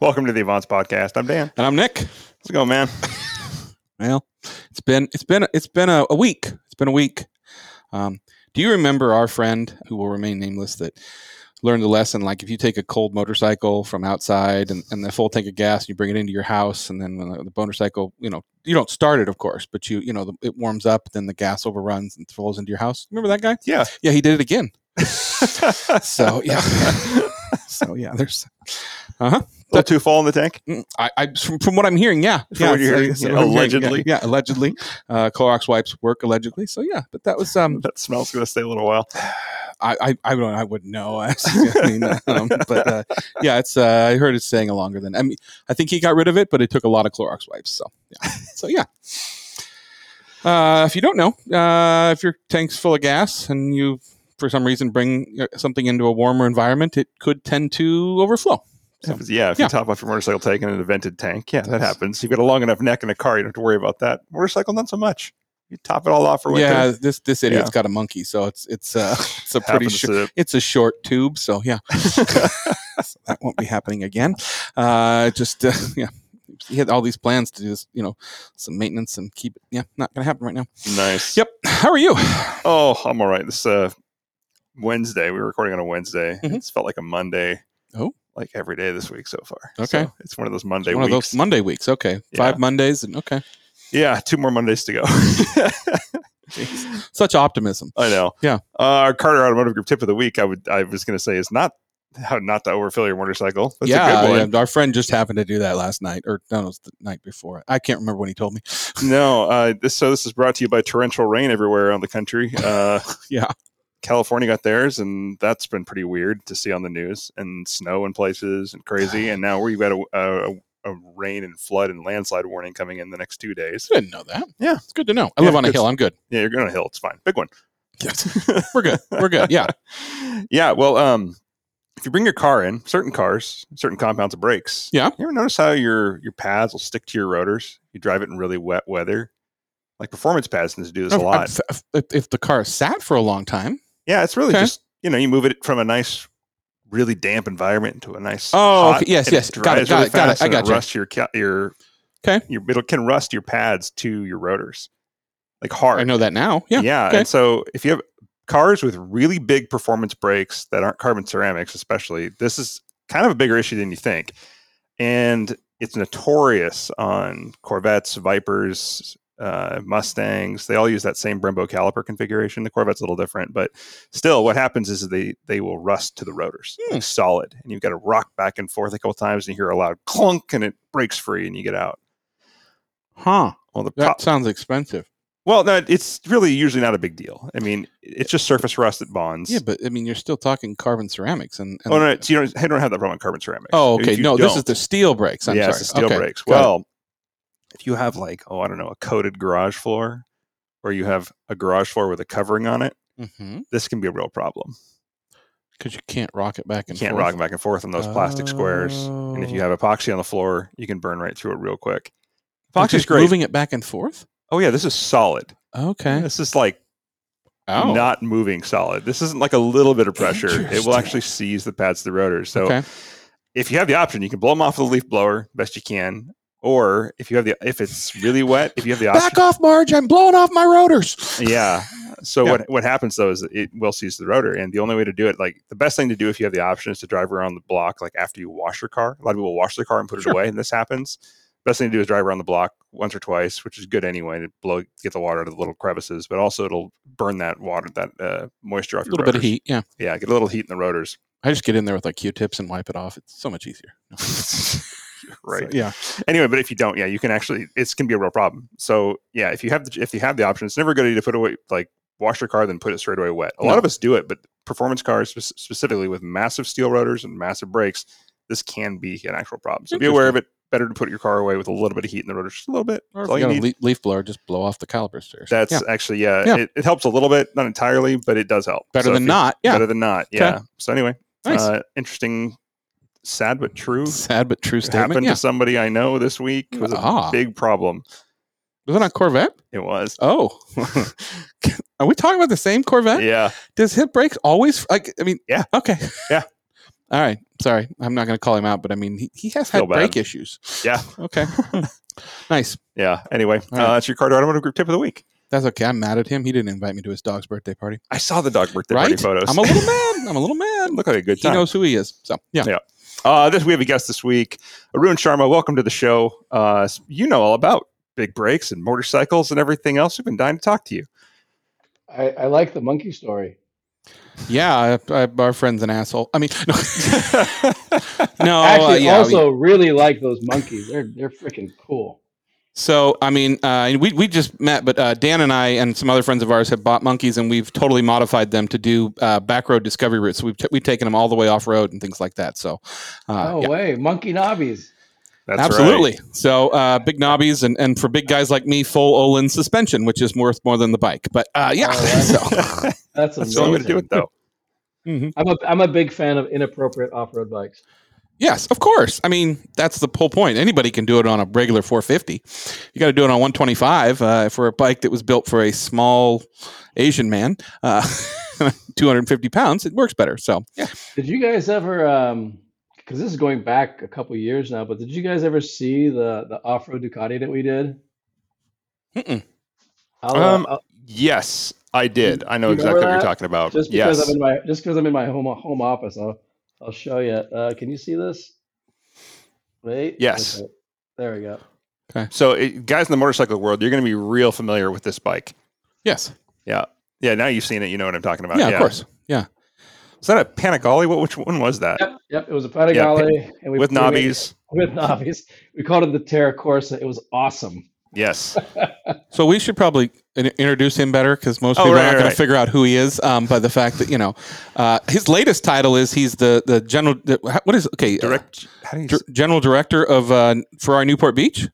Welcome to the Avants Podcast. I'm Dan. And I'm Nick. How's it going, man? Well, it's been it's been it's been a, a week. It's been a week. Um, do you remember our friend who will remain nameless that learned the lesson? Like if you take a cold motorcycle from outside and, and the full tank of gas, you bring it into your house, and then when the, the motorcycle, you know, you don't start it, of course, but you you know the, it warms up, then the gas overruns and falls into your house. Remember that guy? Yeah. Yeah, he did it again. So yeah. so yeah, there's uh huh. Little too full in the tank. Mm, I, I from, from what I'm hearing, yeah, From yeah, what you're hearing, I'm allegedly. yeah, yeah, allegedly, uh, Clorox wipes work allegedly. So yeah, but that was um, That smell's going to stay a little while. I I I, don't, I wouldn't know. I mean, um, but uh, yeah, it's uh, I heard it's staying longer than I mean, I think he got rid of it, but it took a lot of Clorox wipes. So yeah, so yeah. Uh, if you don't know, uh, if your tank's full of gas and you, for some reason, bring uh, something into a warmer environment, it could tend to overflow. So, yeah, if yeah. you top off your motorcycle tank in an vented tank, yeah, that happens. You've got a long enough neck in a car, you don't have to worry about that. Motorcycle, not so much. You top it all off for winter. yeah, this this idiot's Yeah. got a monkey, so it's it's uh it's a pretty short. to- It's a short tube, so yeah, So that won't be happening again. Uh, just uh, yeah, he had all these plans to do this, you know, some maintenance and keep it. Yeah, not gonna happen right now. nice. Yep. How are you? Oh, I'm all right. This uh Wednesday. We were recording on a Wednesday. Mhm. It's felt like a Monday. Oh. Like every day this week so far. Okay. So it's one of those Monday One of weeks. those Monday weeks. Okay, five Mondays, and okay, yeah, two more Mondays to go. such optimism. I know. Yeah. Uh, our Carter Automotive Group tip of the week, I would I was going to say is not how not to overfill your motorcycle. That's a yeah, good one. yeah, our friend just happened to do that last night, or no, it was the night before. I can't remember when he told me. No, uh, this so this is brought to you by torrential rain everywhere around the country. Uh, Yeah. California got theirs, and that's been pretty weird to see on the news, and snow in places and crazy. And now we've got a, a, a rain and flood and landslide warning coming in the next two days. I didn't know that. Yeah. it's good to know. I Yeah, live on a hill. I'm good. Yeah, you're going a hill. It's fine. Big one. Yes, We're good. We're good. Yeah. yeah. Well, um, if you bring your car in, certain cars, certain compounds of brakes. Yeah. You ever notice how your your pads will stick to your rotors? You drive it in really wet weather. Like performance pads tends to do this a lot. If the car sat for a long time. Yeah, it's really Okay. just you know you move it from a nice, really damp environment into a nice. Oh, hot, okay. Yes, yes. Got it, got really it, got it. I and gotcha. Rust your your Okay. Your it can rust your pads to your rotors, like hard. I know that now. Yeah. Yeah, okay. and so if you have cars with really big performance brakes that aren't carbon ceramics, especially, this is kind of a bigger issue than you think, and it's notorious on Corvettes, Vipers, uh, Mustangs. They all use that same Brembo caliper configuration. The Corvette's a little different, but still, what happens is they they will rust to the rotors, Hmm. like solid, and you've got to rock back and forth a couple times, and you hear a loud clunk, and it breaks free, and you get out. Huh. Well, the That pro- sounds expensive. well, no, it's really usually not a big deal. I mean, it's just surface rust that bonds. Yeah, but I mean, you're still talking carbon ceramics and. and Oh no, so you don't, you don't have that problem with carbon ceramics. Oh, okay. No, this is the steel brakes. I'm yeah, sorry. the steel Okay, brakes. Well, if you have like oh I don't know a coated garage floor, or you have a garage floor with a covering on it, Mhm. this can be a real problem. because you can't rock it back You and can't forth. rock back and forth on those plastic squares, and if you Oh. have epoxy on the floor, you can burn right through it real quick. Epoxy's great. Moving it back and forth. Oh yeah, this is solid. Okay. This is like Oh. not moving solid. This isn't like a little bit of pressure. It will actually seize the pads to the rotors. So okay. if you have the option, you can blow them off with a leaf blower best you can. Or if you have the if it's really wet, if you have the option, Back off, Marge! I'm blowing off my rotors. yeah. So Yeah. what what happens though is it will seize the rotor, and the only way to do it, like the best thing to do if you have the option, is to drive around the block like after you wash your car. A lot of people wash their car and put it away, and this happens. Best thing to do is drive around the block once or twice, which is good anyway to blow get the water out of the little crevices, but also it'll burn that water that uh, moisture off A your little bit of heat. Yeah. Yeah, get a little heat in the rotors. I just get in there with like Q-tips and wipe it off. It's so much easier. right. So, yeah. anyway, but if you don't, yeah, you can actually it's can be a real problem. So yeah, if you have the if you have the option, it's never a good idea to put away like wash your car then put it straight away wet. A lot of us do it, but performance cars specifically with massive steel rotors and massive brakes, this can be an actual problem. So be aware of it. Better to put your car away with a little bit of heat in the rotors, just a little bit. Or if all you you need. le- leaf blower, just blow off the calipers there. That's yeah. actually yeah, Yeah. It, it helps a little bit, not entirely, but it does help. better So than not. Yeah. Better than not. Yeah. So anyway, Nice. uh, interesting, sad but true. Sad but true statement. Happened Yeah. to somebody I know this week. It was a Ah. big problem. Was it on Corvette? It was. Oh. Are we talking about the same Corvette? Yeah. Does hip brakes always like I mean Yeah. Okay. Yeah. All right. Sorry. I'm not going to call him out, but I mean, he, he has Feel had brake issues. Yeah. Okay. Nice. Yeah. Anyway, All uh, right. that's your Carter Automotive Group tip of the week. That's okay. I'm mad at him. He didn't invite me to his dog's birthday party. I saw the dog birthday party photos. I'm a little mad. I'm a little mad. Look like a good time. He knows who he is. So, yeah. Yeah. Uh, this we have a guest this week, Arun Sharma. Welcome to the show. Uh, you know all about big brakes and motorcycles and everything else. We've been dying to talk to you. I, I like the monkey story. Yeah. I, I, our friend's an asshole. I mean, no. no I Actually, uh, yeah, also really like those monkeys. They're they're freaking cool. So, I mean, uh, we we just met, but uh, Dan and I and some other friends of ours have bought monkeys, and we've totally modified them to do uh, back road discovery routes. So we've t- we've taken them all the way off road and things like that. So, uh, no yeah, way, monkey knobbies. That's absolutely. So, uh, big knobbies, and and for big guys like me, full Öhlins suspension, which is worth more than the bike. But uh, yeah, Oh, that's- so right. That's That's the only way to do it, though. Mhm. I'm a I'm a big fan of inappropriate off road bikes. Yes, of course. I mean, that's the whole point. Anybody can do it on a regular 450. You got to do it on 125 uh, for a bike that was built for a small Asian man, uh, 250 pounds. It works better. So, yeah. Did you guys ever? um Because this is going back a couple years now, but did you guys ever see the the off road Ducati that we did? Mm-mm. I'll, Um, I'll- Yes, I did. I know exactly remember what you're talking about. just because yes. I'm in my just because I'm in my home home office, I'll I'll show you. Uh, can you see this? Wait. Yes. Okay. There we go. Okay. So, it, guys in the motorcycle world, you're going to be real familiar with this bike. Yes. Yeah. Yeah. Now you've seen it. You know what I'm talking about. yeah, of course. Yeah. Was that a Panigale? What? Which one was that? Yep, yep. It was a Panigale, and we With we made- With knobbies, we called it the Terra Corsa. It was awesome. Yes. So we should probably in- introduce him better because most Oh, people right, are not going right. to figure out who he is um, by the fact that you know uh, his latest title is he's the the general. The, what is okay? uh, Direct. How do you? dir- general director of uh, Ferrari Newport Beach.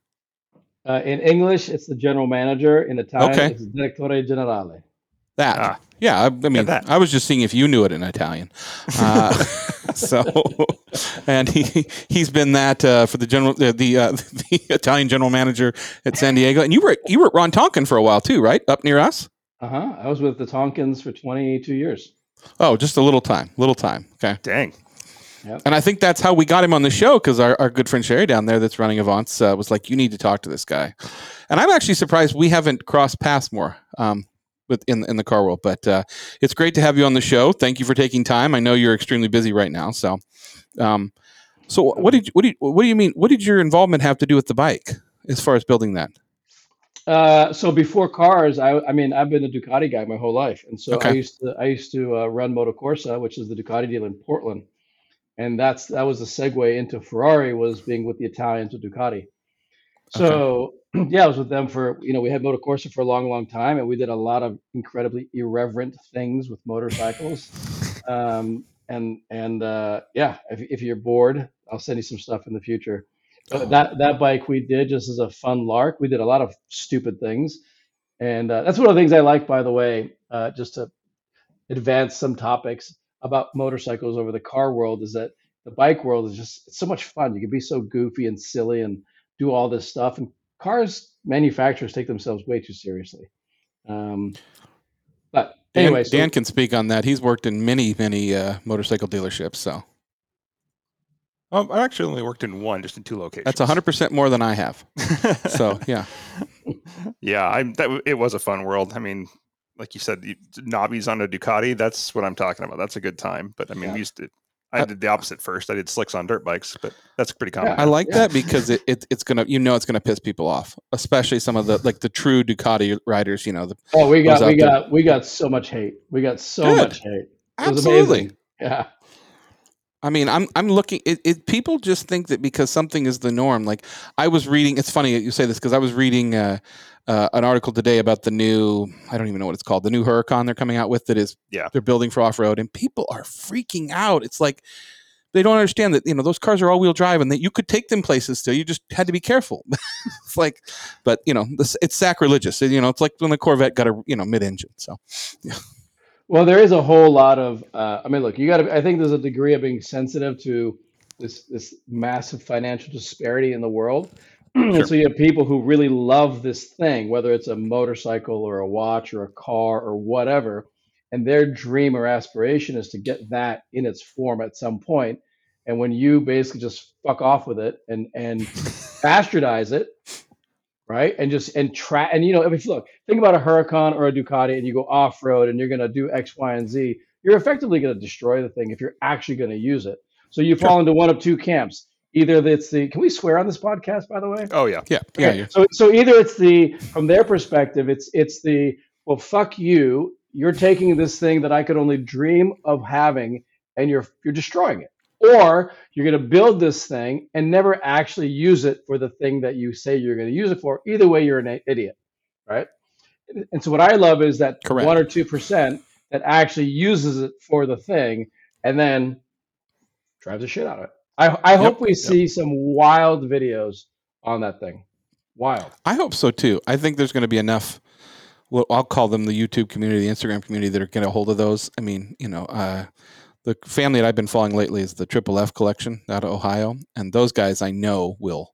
Uh, in English, it's the general manager. In Italian, Okay. it's Direttore Generale. That. Ah. Yeah, I, I mean. I was just seeing if you knew it in Italian. Uh, so, and he he's been that uh, for the general the the, uh, the Italian general manager at San Diego. And you were you were at Ron Tonkin for a while too, right? Up near us. Uh huh. I was with the Tonkins for 22 years. Oh, just a little time, little time. Okay. Dang. And I think that's how we got him on the show because our, our good friend Sherry down there that's running Avants uh, was like, you need to talk to this guy. And I'm actually surprised we haven't crossed paths more um, with in, in the car world. But uh, it's great to have you on the show. Thank you for taking time. I know you're extremely busy right now. So, um, so what did you, what do you, what do you mean? What did your involvement have to do with the bike as far as building that? Uh, so before cars, I, I mean, I've been a Ducati guy my whole life, and so I used to I used to uh, run Moto Corsa, which is the Ducati deal in Portland, and that's that was the segue into Ferrari was being with the Italians with Ducati. So yeah, I was with them for you know we had Moto Corsa for a long, long time, and we did a lot of incredibly irreverent things with motorcycles. um, and and uh, yeah, if if you're bored, I'll send you some stuff in the future. But that that bike we did just as a fun lark. We did a lot of stupid things, and uh, that's one of the things I like. By the way, uh, just to advance some topics about motorcycles over the car world is that the bike world is just it's so much fun. You can be so goofy and silly and do all this stuff, and cars manufacturers take themselves way too seriously. Um, but Dan, anyway, so- Dan can speak on that. He's worked in many, many uh, motorcycle dealerships. So Um, I actually only worked in one, just in two locations. that's 100% more than I have. So, yeah. yeah, I that it was a fun world. I mean, like you said, you, knobbies on a Ducati. That's what I'm talking about. That's a good time. But I mean, Yeah. we used to. I Uh, did the opposite first. I did slicks on dirt bikes, but that's pretty common. I like Yeah. that because it, it it's gonna you know it's gonna piss people off, especially some of the like the true Ducati riders. You know, the, oh, we got we out there. got we got so much hate. We got so Good. much hate. It was absolutely. amazing. Yeah. I mean, I'm I'm looking. It, it people just think that because something is the norm. Like I was reading. It's funny you say this because I was reading uh, uh, an article today about the new. I don't even know what it's called. The new Huracan they're coming out with that is Yeah. they're building for off road, and people are freaking out. It's like they don't understand that you know those cars are all wheel drive and that you could take them places still. You just had to be careful. it's like, but you know, this, it's sacrilegious. You know, it's like when the Corvette got a you know mid engine. So Well, there is a whole lot of. Uh, I mean, look, you got to. I think there's a degree of being sensitive to this this massive financial disparity in the world. and so you have people who really love this thing, whether it's a motorcycle or a watch or a car or whatever, and their dream or aspiration is to get that in its form at some point. and when you basically just fuck off with it and and bastardize it, right? And just and try and you know, if you look, think about a Huracan or a Ducati, and you go off road and you're gonna do X, Y, and Z. You're effectively gonna destroy the thing if you're actually gonna use it. So you fall into one of two camps. Either it's the can we swear on this podcast, by the way? Oh yeah. Yeah, yeah, yeah. So so either it's the from their perspective, it's it's the well, fuck you. You're taking this thing that I could only dream of having, and you're you're destroying it. Or you're going to build this thing and never actually use it for the thing that you say you're going to use it for. Either way, you're an idiot, right? And so what I love is that Correct. one or two percent that actually uses it for the thing, and then drives the shit out of it. I I hope we yep. see some wild videos on that thing. Wild. I hope so too. I think there's going to be enough. Well, I'll call them the YouTube community, the Instagram community that are going to hold of those. I mean, you know, uh, the family that I've been following lately is the Triple F collection out of Ohio, and those guys I know will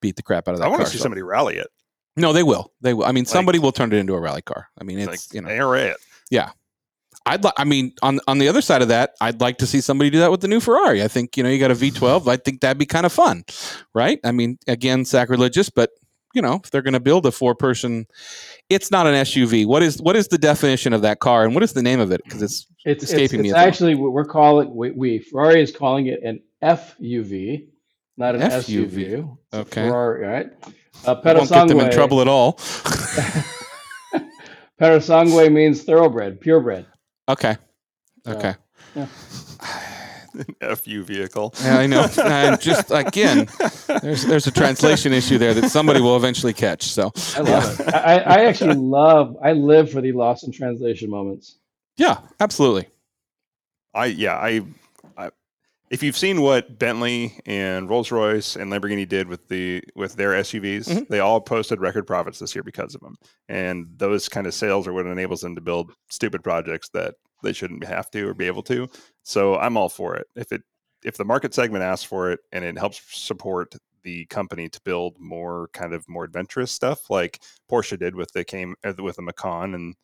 beat the crap out of that I want to see So- somebody rally it. No, they will. They will. I mean, Like- somebody will turn it into a rally car. I mean, it's like you know, ARA it. Yeah, I'd like. I mean, on on the other side of that, I'd like to see somebody do that with the new Ferrari. I think you know, you got a V12. I think that'd be kind of fun, right? I mean, again, sacrilegious, but you know, if they're going to build a four person, it's not an SUV. What is what is the definition of that car, and what is the name of it? Because it's It's, it's, escaping me it's at the actually we're calling we, we Ferrari is calling it an FUV, not an FUV. SUV. It's Okay. Ferrari, right? Uh, won't get them in trouble at all. Purosangue means thoroughbred, purebred. okay, okay. yeah. FU vehicle. Yeah, I know. and just again, there's there's a translation issue there that somebody will eventually catch. So I love it. I, I actually love. I live for the lost in translation moments. yeah, absolutely. I yeah I, I if you've seen what Bentley and Rolls Royce and Lamborghini did with the with their SUVs, Mhm. they all posted record profits this year because of them. And those kind of sales are what enables them to build stupid projects that they shouldn't have to or be able to. So I'm all for it. If it if the market segment asks for it and it helps support the company to build more kind of more adventurous stuff like Porsche did with the came uh, with the Macan and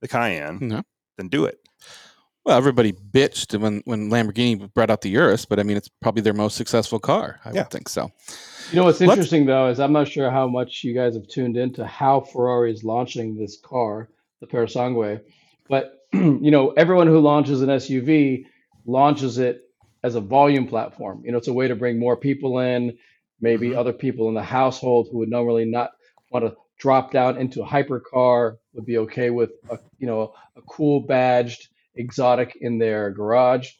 the Cayenne, Yeah. then do it. Well, everybody bitched when when Lamborghini brought out the Urus, but I mean, it's probably their most successful car. I Yeah. would think so. You know what's Let's- interesting though is I'm not sure how much you guys have tuned into how Ferrari is launching this car, the Purosangue, but you know everyone who launches an SUV launches it as a volume platform. You know, it's a way to bring more people in, maybe Mhm. other people in the household who would normally not want to drop down into a hypercar would be okay with a you know a cool badged exotic in their garage,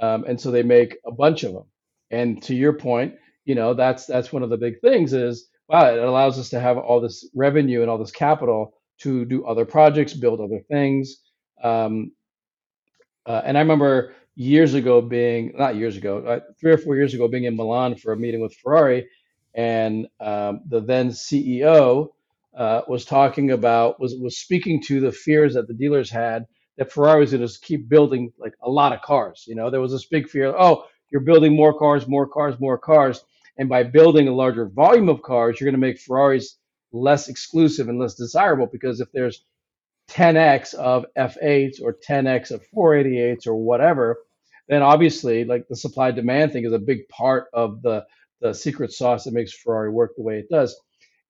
um, and so they make a bunch of them. And to your point, you know that's that's one of the big things is wow it allows us to have all this revenue and all this capital to do other projects, build other things. Um, uh, and I remember years ago being not years ago, uh, three or four years ago, being in Milan for a meeting with Ferrari, and um, the then CEO uh, was talking about was was speaking to the fears that the dealers had that Ferrari was going to keep building like a lot of cars. You know, there was this big fear. Oh, you're building more cars, more cars, more cars, and by building a larger volume of cars, you're going to make Ferraris less exclusive and less desirable because if there's 10x of F8s or 10x of 488s or whatever, then obviously like the supply demand thing is a big part of the the secret sauce that makes Ferrari work the way it does.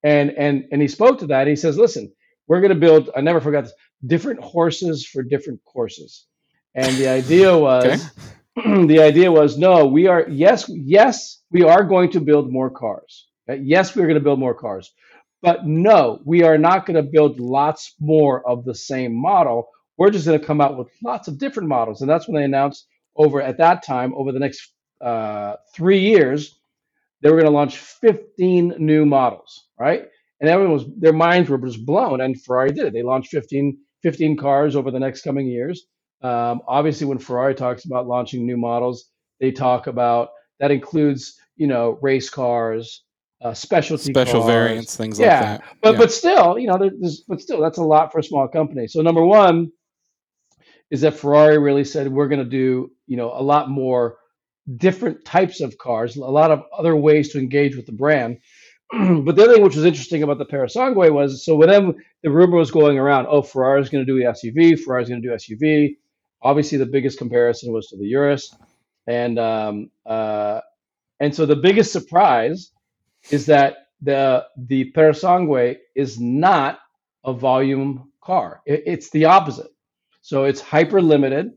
And and and he spoke to that. He says, "Listen, we're going to build. I never forgot this. Different horses for different courses." And the idea was, the idea was, no, we are yes, yes, we are going to build more cars. Uh, Yes, we're going to build more cars, but no, we are not going to build lots more of the same model. We're just going to come out with lots of different models, and that's when they announced over at that time over the next uh, three years they were going to launch 15 new models, right? And everyone was their minds were just blown, and Ferrari did it. They launched 15 15 cars over the next coming years. Um, obviously, when Ferrari talks about launching new models, they talk about that includes you know race cars, uh, specialty Special cars. variants, things Yeah, like that. But Yeah. but still, you know, there's but still that's a lot for a small company. So number one is that Ferrari really said we're going to do you know a lot more different types of cars, a lot of other ways to engage with the brand. but the other thing which was interesting about the Purosangue was so when them, the rumor was going around, oh Ferrari's going to do the SUV, Ferrari's going to do SUV. Obviously, the biggest comparison was to the Urus. and um, uh, and so the biggest surprise is that the the Purosangue is not a volume car. It, it's the opposite. So it's hyper limited.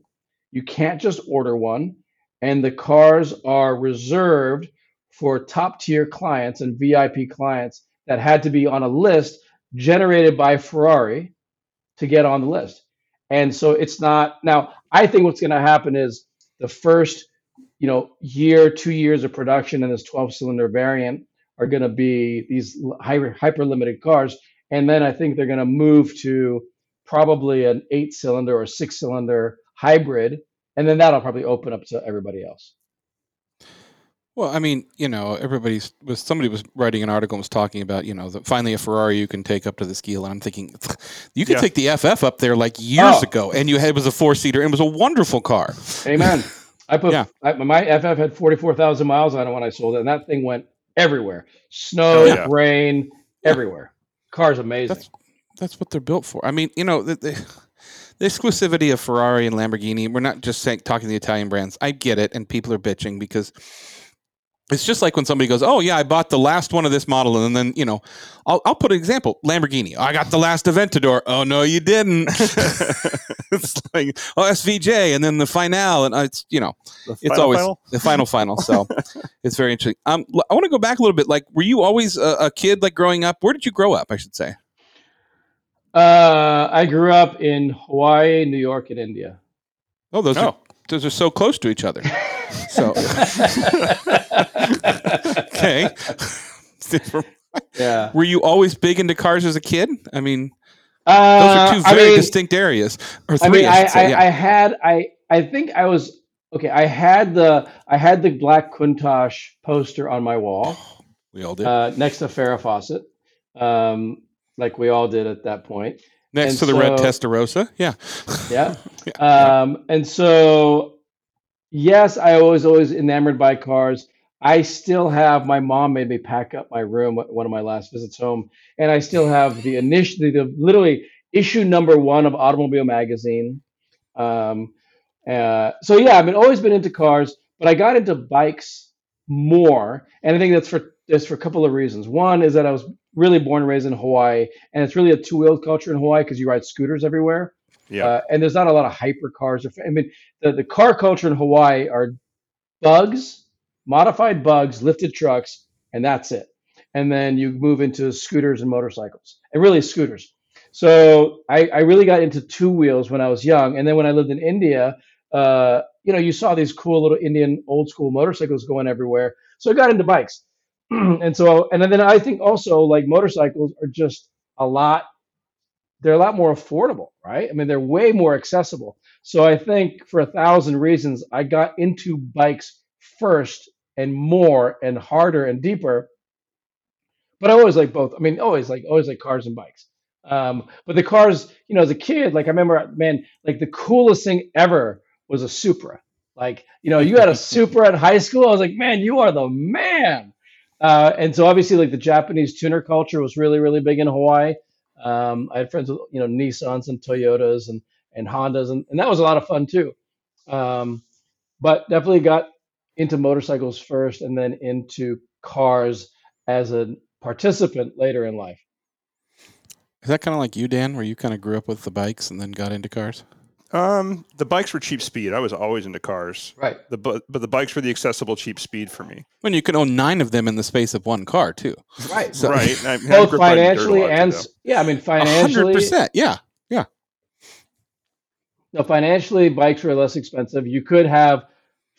You can't just order one, and the cars are reserved for top tier clients and VIP clients that had to be on a list generated by Ferrari to get on the list. And so it's not now. I think what's going to happen is the first, you know, year, two years of production in this 12 cylinder variant are going to be these hyper, hyper limited cars. And then I think they're going to move to probably an eight cylinder or six cylinder hybrid. And then that'll probably open up to everybody else. Well, I mean, you know, everybody's was somebody was writing an article and was talking about, you know, that finally a Ferrari you can take up to the scale, and I'm thinking, you could Yeah. take the FF up there like years Oh. ago, and you had it was a four seater, and it was a wonderful car. Amen. I put Yeah. I, my FF had 44,000 miles on it when I sold it, and that thing went everywhere snow, Oh, yeah. rain, Yeah. everywhere. Car's amazing. That's that's what they're built for. I mean, you know, the, the, the exclusivity of Ferrari and Lamborghini. We're not just saying talking the Italian brands. I get it, and people are bitching because it's just like when somebody goes, "Oh yeah, I bought the last one of this model," and then you know, I'll I'll put an example: Lamborghini. I got the last Aventador. Oh no, you didn't. it's like oh SVJ, and then the Finale, and uh, it's you know, The it's always final? the final final. So it's very interesting. Um, l- I want to go back a little bit. Like, were you always a, a kid, like growing up? Where did you grow up? I should say. Uh, I grew up in Hawaii, New York, and India. Oh, those are Oh. Those are so close to each other. So okay. yeah. Were you always big into cars as a kid? I mean, those Uh, are two I very mean, distinct areas. Or I three, mean, I, I, say. Yeah. I had I I think I was okay. I had the I had the black Countach poster on my wall we all did. uh, next to Farrah Fawcett, um, like we all did at that point. Next and to the red so- Testarossa. Yeah. Yeah. Yeah. Um, and so, yes, I was always enamored by cars. I still have my mom made me pack up my room one of my last visits home, and I still have the initially the literally issue number one of Automobile Magazine. Um, uh, so yeah, I've been always been into cars, but I got into bikes more, and I think that's for that's for a couple of reasons. One is that I was really born and raised in Hawaii, and it's really a two wheeled culture in Hawaii because you ride scooters everywhere. Yeah. Uh, and there's not a lot of hyper cars. Or, I mean, the, the car culture in Hawaii are bugs, modified bugs, lifted trucks, and that's it. And then you move into scooters and motorcycles, and really scooters. So I, I really got into two wheels when I was young. And then when I lived in India, uh, you know, you saw these cool little Indian old school motorcycles going everywhere. So I got into bikes. and so, and then I think also like motorcycles are just a lot they're a lot more affordable, right? I mean, they're way more accessible. So I think for a thousand reasons, I got into bikes first and more and harder and deeper. But I always like both. I mean, always like always like cars and bikes. Um, but the cars, you know, as a kid, like I remember, man, like the coolest thing ever was a Supra. Like, you know, you had a Supra in high school. I was like, man, you are the man. Uh, and so obviously, like the Japanese tuner culture was really, really big in Hawaii. Um, I had friends with you know Nissans and Toyotas and and Hondas, and, and that was a lot of fun too. Um, but definitely got into motorcycles first, and then into cars as a participant later in life. Is that kind of like you, Dan, where you kind of grew up with the bikes and then got into cars? Um, the bikes were cheap speed. I was always into cars. Right. The bu- but the bikes were the accessible cheap speed for me. When you can own nine of them in the space of one car, too. Right. So- right. I had Both grip riding dirt a financially lot, too, and yeah, I mean A hundred financially. percent. Yeah. Yeah. No, financially, bikes were less expensive. You could have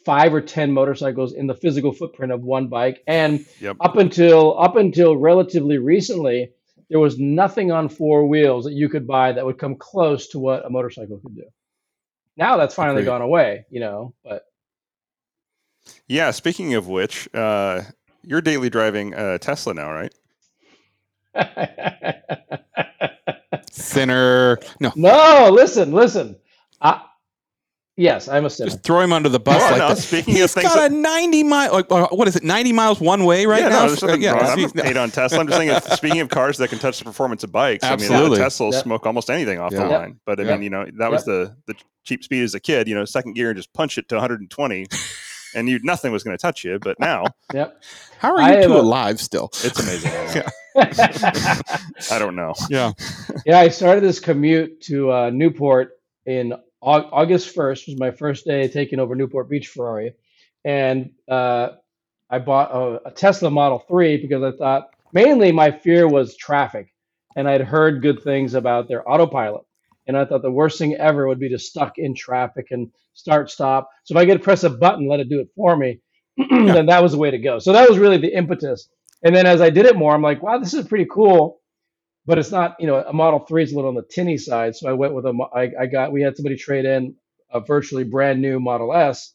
five or ten motorcycles in the physical footprint of one bike, and Yep. up until up until relatively recently, there was nothing on four wheels that you could buy that would come close to what a motorcycle could do. Now that's finally Agreed. gone away, you know. But Yeah. Speaking of which, uh, you're daily driving a Tesla now, right? Sinner. No. no, listen, listen. I, yes, I'm a sinner. Just throw him under the bus Oh, like no, that. speaking of He's things got a 90 mile, like, uh, what is it, 90 miles one way right yeah, now? no, there's nothing yeah, wrong. I'm no. not hate on Tesla. I'm just saying, if, speaking of cars that can touch the performance of bikes, I Absolutely. mean, Tesla will Yeah. smoke almost anything off the line. But I Yeah. mean, you know, that was the the cheap speed as a kid. You know, second gear and just punch it to 120. and you nothing was going to touch you. But now Yep. How are you have two a- alive still? it's amazing. I don't know. Yeah. yeah, I started this commute to uh, Newport in Au- August 1st, was my first day taking over Newport Beach Ferrari. And uh, I bought a, a Tesla Model 3 because I thought mainly my fear was traffic. And I'd heard good things about their autopilot. And I thought the worst thing ever would be to stuck in traffic and start stop. So if I could press a button, let it do it for me, then that was the way to go. So that was really the impetus. And then as I did it more, I'm like, wow, this is pretty cool but it's not you know a model 3 is a little on the tinny side so i went with a I, I got we had somebody trade in a virtually brand new model s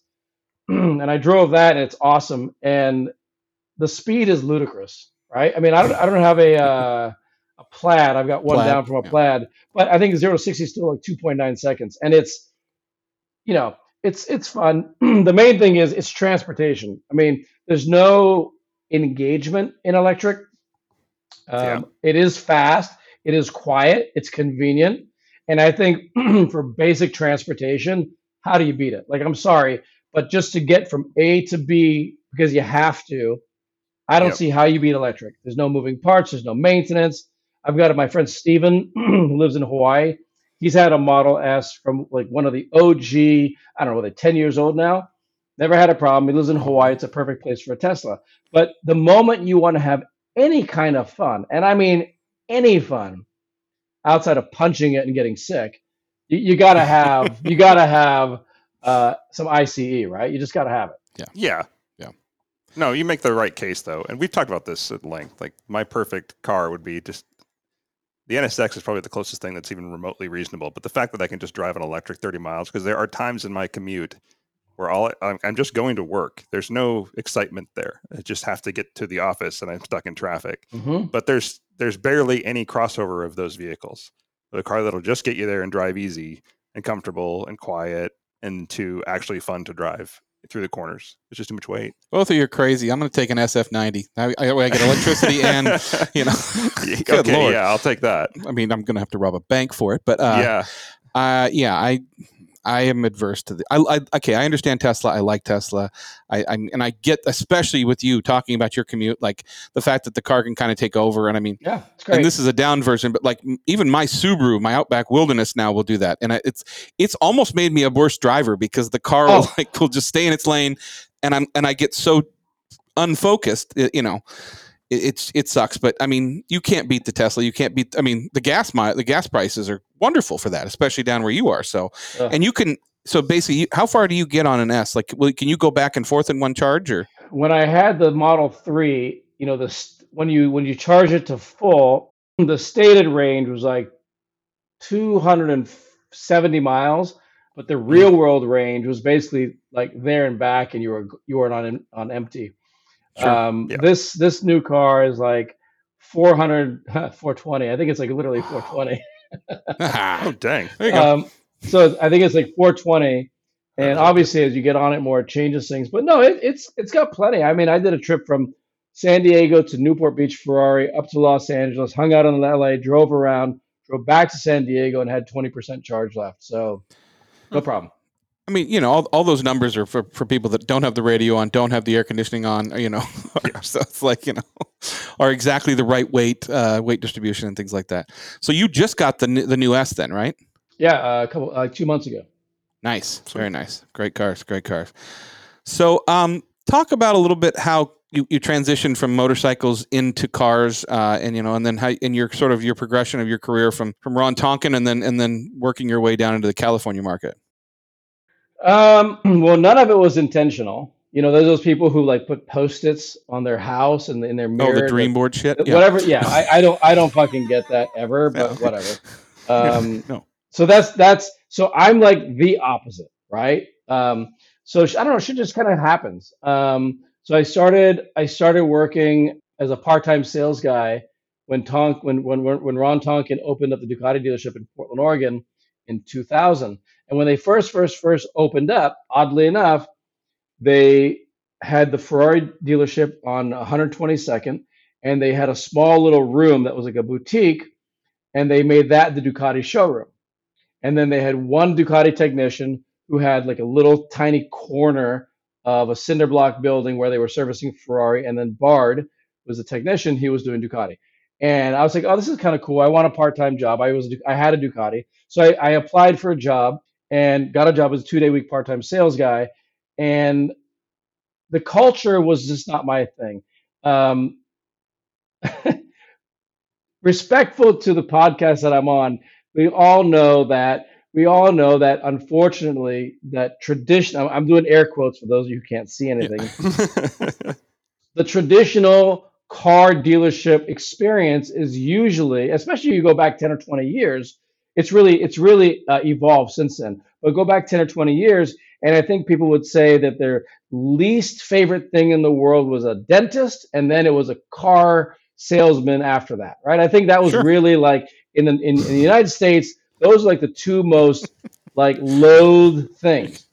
and i drove that and it's awesome and the speed is ludicrous right? I mean i don't, I don't have a uh, a plaid. I've got one Plaid, down from a yeah. plaid but i think 0 to 60 is still like 2.9 seconds and it's you know it's it's fun. The main thing is it's transportation. I mean there's no engagement in electric um, It is fast. It is quiet. It's convenient. And I think for basic transportation, how do you beat it? Like, I'm sorry, but just to get from A to B because you have to, I don't Yep. see how you beat electric. There's no moving parts. There's no maintenance. I've got my friend Steven who lives in Hawaii. He's had a Model S from like one of the OG, I don't know, they're 10 years old now. Never had a problem. He lives in Hawaii. It's a perfect place for a Tesla. But the moment you want to have any kind of fun, and I mean any fun, outside of punching it and getting sick, you, you gotta have you gotta have uh, some ICE, right? You just gotta have it. Yeah. Yeah. Yeah. No, you make the right case though, and we've talked about this at length. Like my perfect car would be just the NSX is probably the closest thing that's even remotely reasonable. But the fact that I can just drive an electric 30 miles, because there are times in my commute where all I'm, I'm just going to work. There's no excitement there. I just have to get to the office, and I'm stuck in traffic. hmm But there's there's barely any crossover of those vehicles. The car that'll just get you there and drive easy and comfortable and quiet and to actually fun to drive through the corners. It's just too much weight. Both of you are crazy. I'm going to take an SF90. I, I, I get electricity and, you know, good okay, lord. yeah, I'll take that. I mean, I'm going to have to rob a bank for it, but uh, yeah, uh, yeah, I I am adverse to the. I, I okay, I understand Tesla. I like Tesla. I, I and I get especially with you talking about your commute, like the fact that the car can kind of take over. And I mean, Yeah, and this is a down version, but like even my Subaru, my Outback Wilderness now will do that, and I, it's it's almost made me a worse driver because the car will Oh. like will just stay in its lane, and I'm and I get so unfocused, you know. It, it's it sucks, but I mean, you can't beat the Tesla. You can't beat. I mean, the gas mi- the gas prices are wonderful for that, especially down where you are. So, and you can. So basically, you, how far do you get on an S? Like, will, can you go back and forth in one charge, or when I had the Model Three, you know, this when you when you charge it to full, the stated range was like 270 miles, but the real world range was basically like there and back, and you were you were on on empty. Sure. Um, Yeah. This this new car is like 400 420. I think it's like literally 420. Oh dang. there you go. Um, so I think it's like 420, and obviously as you get on it more, it changes things. But no, it, it's it's got plenty. I mean, I did a trip from San Diego to Newport Beach, Ferrari, up to Los Angeles, hung out in LA, drove around, drove back to San Diego, and had 20% charge left. So no problem. I mean, you know, all, all those numbers are for, for people that don't have the radio on, don't have the air conditioning on, you know. so it's like, you know, are exactly the right weight, uh, weight distribution and things like that. So you just got the the new S then, right? Yeah, uh, a couple like two months ago. Nice, very nice, great cars, great cars. So, um, talk about a little bit how you, you transitioned from motorcycles into cars, uh, and you know, and then how in your sort of your progression of your career from from Ron Tonkin, and then and then working your way down into the California market. Um, well, none of it was intentional. You know, there's those people who like put post-its on their house and in their Oh, the dream board shit. Yeah. whatever yeah I, I don't i don't fucking get that ever but okay. whatever um No. so that's that's so i'm like the opposite right um so i don't know shit just kind of happens um so i started i started working as a part-time sales guy when tonk when when when when ron tonkin opened up the ducati dealership in portland oregon in 2000 and when they first first first opened up oddly enough they had the ferrari dealership on 122nd and they had a small little room that was like a boutique and they made that the ducati showroom and then they had one ducati technician who had like a little tiny corner of a cinder block building where they were servicing Ferrari, and then Bard was a technician. He was doing Ducati, and I was like, oh, this is kind of cool. I want a part time job. I was I had a Ducati, so I, I applied for a job and got a job as a two day week part time sales guy, and the culture was just not my thing. Um, respectful to the podcast that I'm on, we all know that we all know that unfortunately that tradition I'm I'm doing air quotes for those of you who can't see anything. The traditional car dealership experience is usually, especially you go back 10 or 20 years, it's really it's really uh, evolved since then. But go back 10 or 20 years, and I think people would say that their least favorite thing in the world was a dentist, and then it was a car salesman after that, right? I think that was Sure. really like in the in, in the United States, those are like the two most like loathed things.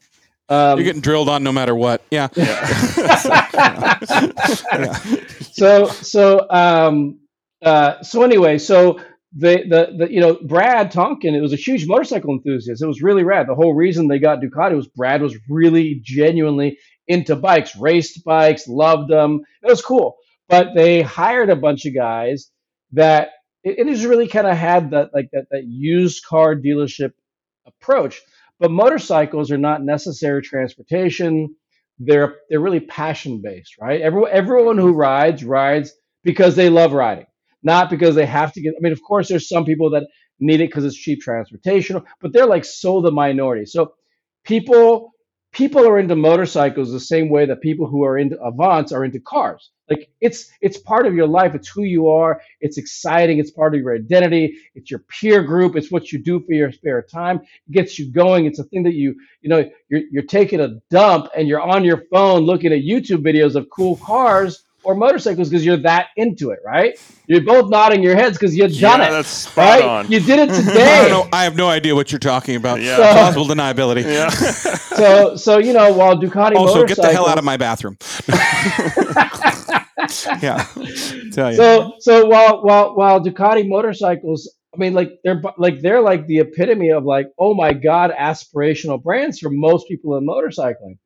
Um, You're getting drilled on no matter what. Yeah. Yeah. so so um uh so anyway so the, the the you know Brad Tonkin it was a huge motorcycle enthusiast it was really rad the whole reason they got Ducati was Brad was really genuinely into bikes raced bikes loved them it was cool but they hired a bunch of guys that it, it just really kind of had that like that that used car dealership approach but motorcycles are not necessary transportation they're they're really passion based, right? Everyone everyone who rides rides because they love riding, not because they have to get. I mean, of course, there's some people that need it because it's cheap transportation, but they're like so the minority. So people people are into motorcycles the same way that people who are into Avants are into cars. Like it's it's part of your life. It's who you are. It's exciting. It's part of your identity. It's your peer group. It's what you do for your spare time. It gets you going. It's a thing that you you know you're you're taking a dump and you're on your phone looking at YouTube videos of cool cars or motorcycles because you're that into it, right? You're both nodding your heads because you've done yeah, it. that's spot Right? on. You did it I today. don't know. I have no idea what you're talking about. Yeah. So- Plausible deniability. yeah. so so you know while Ducati Also, get the hell out of my bathroom. yeah. Tell you. So so while while while Ducati motorcycles, I mean, like they're like they're like the epitome of like, oh my god, aspirational brands for most people in motorcycling.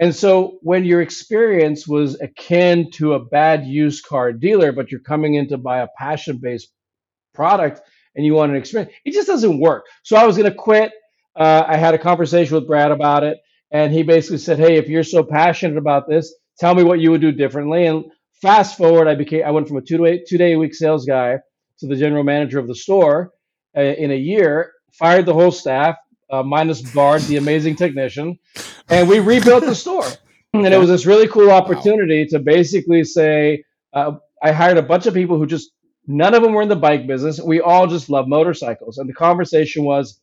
And so when your experience was akin to a bad used car dealer, but you're coming in to buy a passion based product and you want an experience, it just doesn't work. So I was going to quit. Uh, I had a conversation with Brad about it, and he basically said, "Hey, if you're so passionate about this, tell me what you would do differently." And fast forward, I became I went from a two day two day a week sales guy to the general manager of the store uh, in a year. Fired the whole staff, uh, minus Bard, the amazing technician, and we rebuilt the store. And it was this really cool opportunity to basically say, uh, I hired a bunch of people who just none of them were in the bike business. We all just love motorcycles, and the conversation was,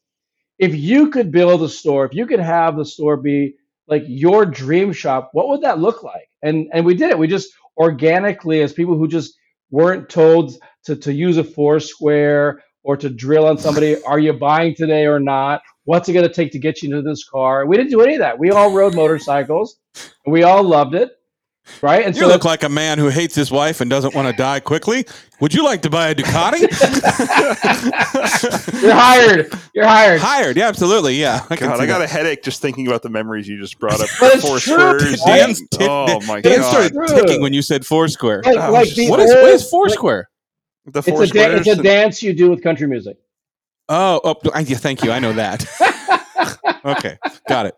if you could build a store, if you could have the store be like your dream shop, what would that look like? And and we did it. We just organically, as people who just weren't told to, to use a Foursquare or to drill on somebody, are you buying today or not? What's it going to take to get you into this car? We didn't do any of that. We all rode motorcycles, and we all loved it, right? And You so look like a man who hates his wife and doesn't want to die quickly. Would you like to buy a Ducati? you're hired. You're hired. Hired. Yeah, absolutely. Yeah. I God, I got that. a headache just thinking about the memories you just brought up. But it's Four true, squares. right? Dan's tit- oh my Dan god! started True. ticking when you said Foursquare. Like, Oh, like just- the What is, what old- is Foursquare? the four It's a, da- it's a dance you do with country music. Oh, oh I, yeah, thank you. I know that. okay, got it.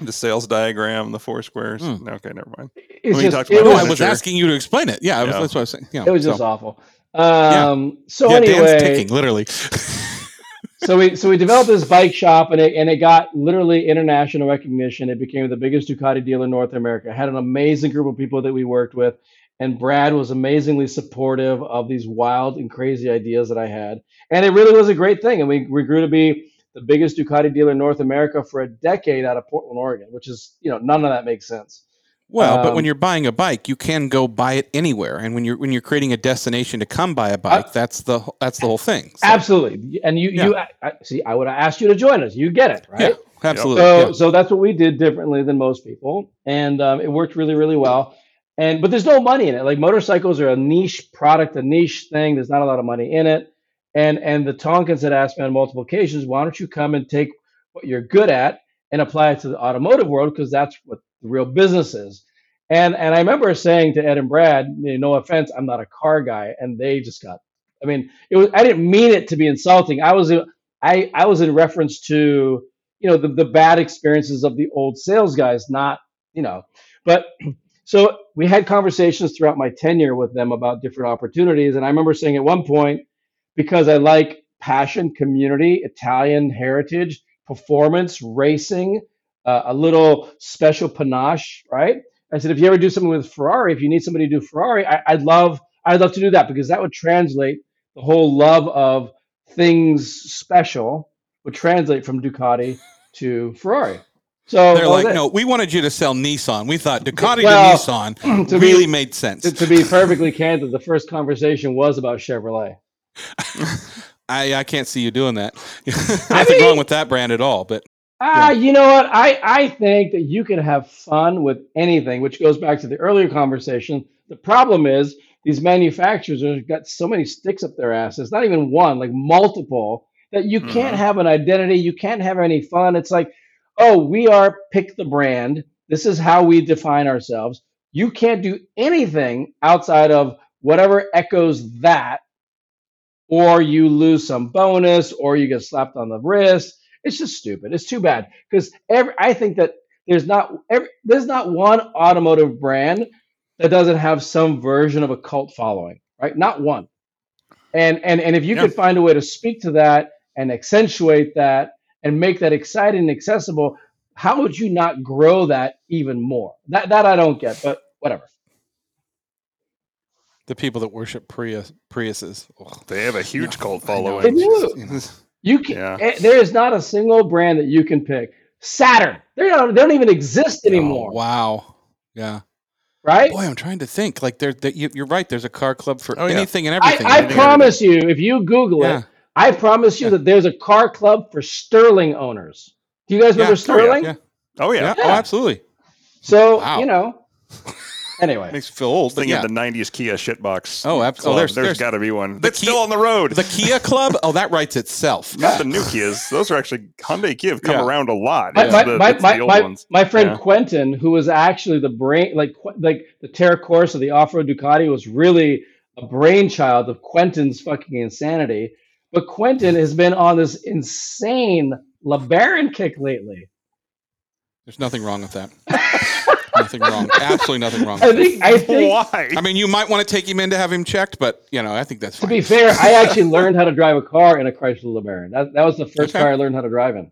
the sales diagram, the four squares. Hmm. Okay, never mind. It's When you just, talked it about No, was, I was asking you to explain it. Yeah, I was, Yeah. that's what I was saying. Yeah, it was so- just awful. Um, So yeah, Dan's anyway, ticking, literally. so we so we developed this bike shop and it and it got literally international recognition. It became the biggest Ducati dealer in North America. Had an amazing group of people that we worked with, and Brad was amazingly supportive of these wild and crazy ideas that I had. And it really was a great thing. And we, we grew to be the biggest Ducati dealer in North America for a decade out of Portland, Oregon, which is you know none of that makes sense. Well, but when Um, you're buying a bike, you can go buy it anywhere, and when you're when you're creating a destination to come buy a bike, that's the that's the whole thing. So, Absolutely. And you you I, I- see, I would have asked you to join us. You get it, right? Yeah, absolutely. So, yeah. so that's what we did differently than most people, and um, it worked really, really well. And but there's no money in it. Like motorcycles are a niche product, a niche thing. There's not a lot of money in it. And and the Tonkins had asked me on multiple occasions, why don't you come and take what you're good at and apply it to the automotive world because that's what the real business is. And and I remember saying to Ed and Brad, you know, no offense, I'm not a car guy, and they just got. I mean, it was. I didn't mean it to be insulting. I was. I I was in reference to you know the the bad experiences of the old sales guys, not you know. But so we had conversations throughout my tenure with them about different opportunities, and I remember saying at one point because I like passion, community, Italian heritage, performance, racing, uh, a little special panache, right? I said, if you ever do something with Ferrari, if you need somebody to do Ferrari, I, I'd love, I'd love to do that because that would translate the whole love of things special would translate from Ducati to Ferrari. So They're like, no, we wanted you to sell Nissan. We thought Ducati Well, to Nissan to be- really made sense. to, to be perfectly candid, the first conversation was about Chevrolet. I, I can't see you doing that. I Nothing mean- wrong with that brand at all. But Ah, you know what? I, I think that you can have fun with anything, which goes back to the earlier conversation. The problem is these manufacturers have got so many sticks up their asses, not even one, like multiple, that you can't Mhm. have an identity. You can't have any fun. It's like, oh, we are pick the brand. This is how we define ourselves. You can't do anything outside of whatever echoes that, or you lose some bonus, or you get slapped on the wrist. It's just stupid. It's too bad because every I think that there's not every, there's not one automotive brand that doesn't have some version of a cult following, right? Not one. And and and if you Yeah. could find a way to speak to that and accentuate that and make that exciting and accessible, how would you not grow that even more? That that I don't get, but whatever. The people that worship Prius, Priuses, ugh. They have a huge Yeah, cult following. They do. You can Yeah. eh, there is not a single brand that you can pick. Saturn. They don't they don't even exist anymore, Oh, wow. Yeah. right? Boy, I'm trying to think. Like there, there you, you're right. There's a car club for Oh, yeah. anything and everything. I everything, promise you, if you Google Yeah. it, I promise you Yeah. that there's a car club for Sterling owners. Do you guys Yeah. remember Oh, yeah. Sterling? Yeah. Oh yeah. Yeah. Oh, absolutely. So Wow. you know. Anyway, Makes you feel old. But Thinking yeah. of the '90s Kia shitbox. Oh, abs- oh, club. there's- there's there's- got to be one. the That's Kia- still on the road. the Kia Club. Oh, that writes itself. Not the new Kias. Those are actually Hyundai Kia have come Yeah. around a lot. my, my, the, my, my, the old my, ones. my friend Yeah. Quentin, who was actually the brain, like like the Terra Corsa, the off-road Ducati, was really a brainchild of Quentin's fucking insanity. But Quentin has been on this insane LeBaron kick lately. There's nothing wrong with that. nothing wrong. Absolutely nothing wrong. I think I think Why? I mean, you might want to take him in to have him checked, but you know, I think that's To be fair, I actually learned how to drive a car in a Chrysler LeBaron. That, that was the first Okay. car I learned how to drive in.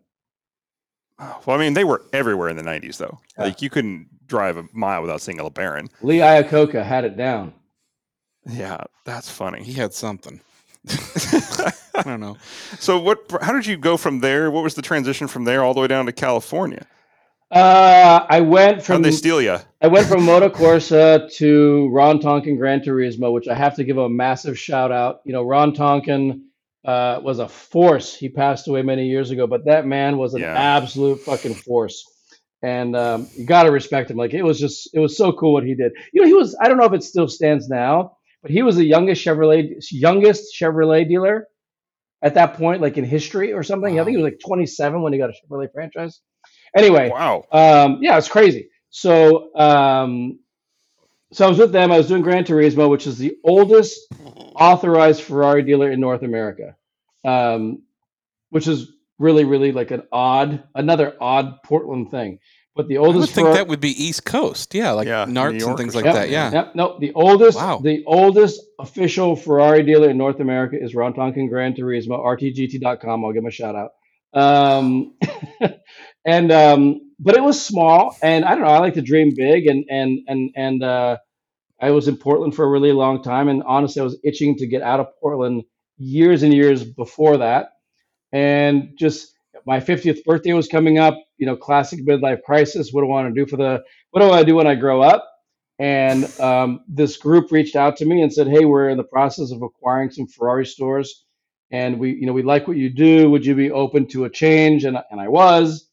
Oh, well, I mean, they were everywhere in the '90s, though. Yeah. Like you couldn't drive a mile without seeing a LeBaron. Lee Iacocca had it down. Yeah, that's funny. he had something. I don't know. so, what? How did you go from there? What was the transition from there all the way down to California? Uh, I went from How'd they steal you? I went from Moto Corsa to Ron Tonkin Gran Turismo, which I have to give a massive shout out. You know, Ron Tonkin uh, was a force. He passed away many years ago, but that man was an Yeah. absolute fucking force. And um, you got to respect him. Like it was just, it was so cool what he did. You know, he was. I don't know if it still stands now, but he was the youngest Chevrolet, youngest Chevrolet dealer at that point, like in history or something. I think he was like 27 when he got a Chevrolet franchise. Anyway, Wow. um, yeah, it's crazy. So, um, so I was with them. I was doing Gran Turismo, which is the oldest authorized Ferrari dealer in North America, um, which is really, really like an odd, another odd Portland thing. But the oldest. I would think Ferrari- that would be East Coast. Yeah, like Yeah, New Narts and things like something. that. Yeah. Yep, no, the oldest, Wow. the oldest official Ferrari dealer in North America is Ron Tonkin Gran Turismo, rtgt.com. I'll give him a shout out. Um, and um, but it was small, and I don't know. I like to dream big, and and and and uh, I was in Portland for a really long time, and honestly, I was itching to get out of Portland years and years before that, and just my 50th birthday was coming up. You know, classic midlife crisis. What do I want to do for the? What do I do when I grow up? And um, this group reached out to me and said, "Hey, we're in the process of acquiring some Ferrari stores, and we, you know, we like what you do. Would you be open to a change?" And and I was.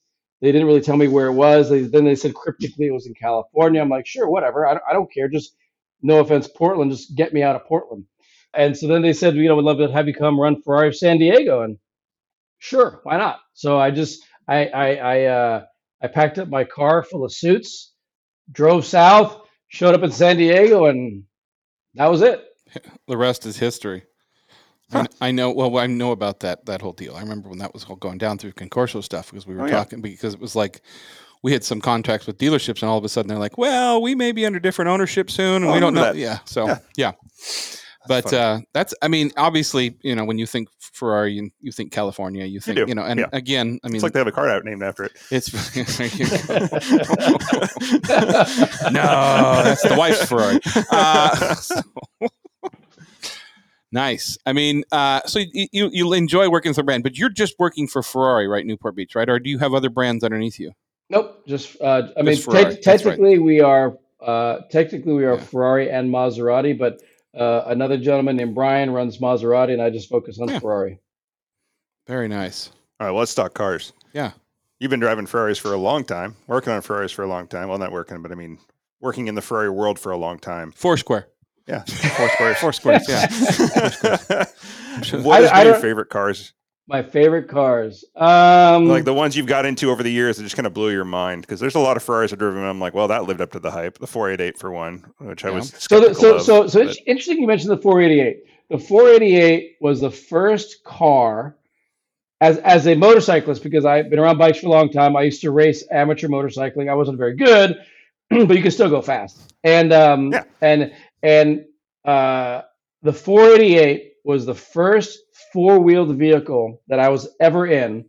They didn't really tell me where it was. They, then they said cryptically it was in California. I'm like, sure, whatever. I don't, I don't care. Just no offense, Portland. Just get me out of Portland. And so then they said, you know, we'd love to have you come run Ferrari of San Diego. And sure, why not? So I just I I I uh, I packed up my car full of suits, drove south, showed up in San Diego, and that was it. The rest is history. I I know. Well, I know about that that whole deal. I remember when that was all going down through Concorso stuff because we were Oh, yeah. talking because it was like we had some contracts with dealerships, and all of a sudden they're like, "Well, we may be under different ownership soon, and Oh, we don't know." that. Yeah. So Yeah. yeah. But funny. uh, that's, I mean, obviously, you know, when you think Ferrari, you, you think California, you think, you, do, know, and yeah. again, I mean, it's like they have a card out named after it. it's no, that's the wife's Ferrari. Uh, so- nice. I mean, uh, so you, you you enjoy working with a brand, but you're just working for Ferrari, right? Newport Beach, right? Or do you have other brands underneath you? Nope, just uh, I mean, Just Ferrari, te- that's right. technically we are uh, technically we are Yeah. Ferrari and Maserati, but uh, another gentleman named Brian runs Maserati, and I just focus on Yeah. Ferrari. Very nice. All right, well, let's talk cars. Yeah. You've been driving Ferraris for a long time, working on Ferraris for a long time. Well, not working, but I mean, working in the Ferrari world for a long time. Foursquare. Yeah, four squares. Four squares. Yeah. what I- has I been your favorite cars? My favorite cars, um, Like the ones you've got into over the years that just kind of blew your mind? Because there's a lot of Ferraris I've driven. and I'm like, well, that lived up to the hype. The 488 for one, which I was so the, so of, so so but- it's interesting you mentioned the 488. The 488 was the first car as as a motorcyclist because I've been around bikes for a long time. I used to race amateur motorcycling. I wasn't very good, but you could still go fast. And um Yeah. and and uh the 488 was the first four-wheeled vehicle that I was ever in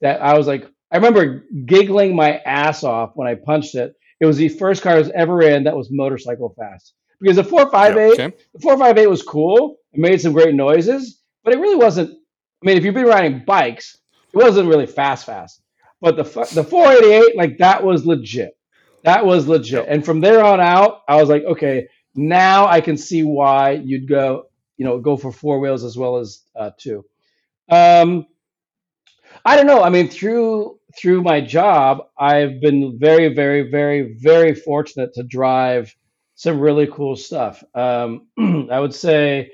that I was like I remember giggling my ass off when I punched it. It was the first car I was ever in that was motorcycle fast. Because the 458 Okay. the 458 was cool. It made some great noises, but it really wasn't. I mean, if you've been riding bikes, it wasn't really fast, fast. But the the 488, like that was legit. That was legit. And from there on out, I was like, okay, now I can see why you'd go, you know, go for four wheels as well as uh, two. Um, I don't know. I mean, through through my job, I've been very, very, very, very fortunate to drive some really cool stuff. Um, I would say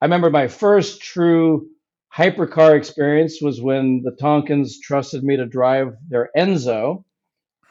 I remember my first true hypercar experience was when the Tonkins trusted me to drive their Enzo.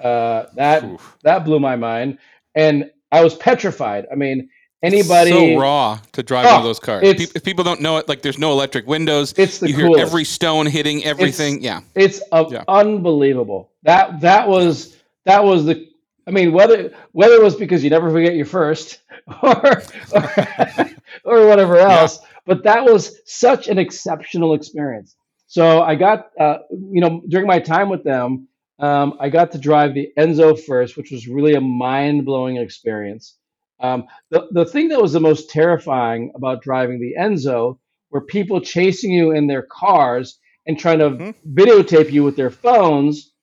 Uh, that Oof. that blew my mind, and I was petrified. I mean, anybody? so raw to drive one of Oh, those cars. it's- if people don't know it, like there's no electric windows. It's the you hear every stone hitting everything. yeah. It's uh, Yeah. unbelievable. That that was that was the. I mean, whether whether it was because you never forget your first, or or, or whatever else, but that was such an exceptional experience. So I got, uh, you know, during my time with them, um, I got to drive the Enzo first, which was really a mind blowing experience. Um, the the thing that was the most terrifying about driving the Enzo were people chasing you in their cars and trying to Mhm. videotape you with their phones,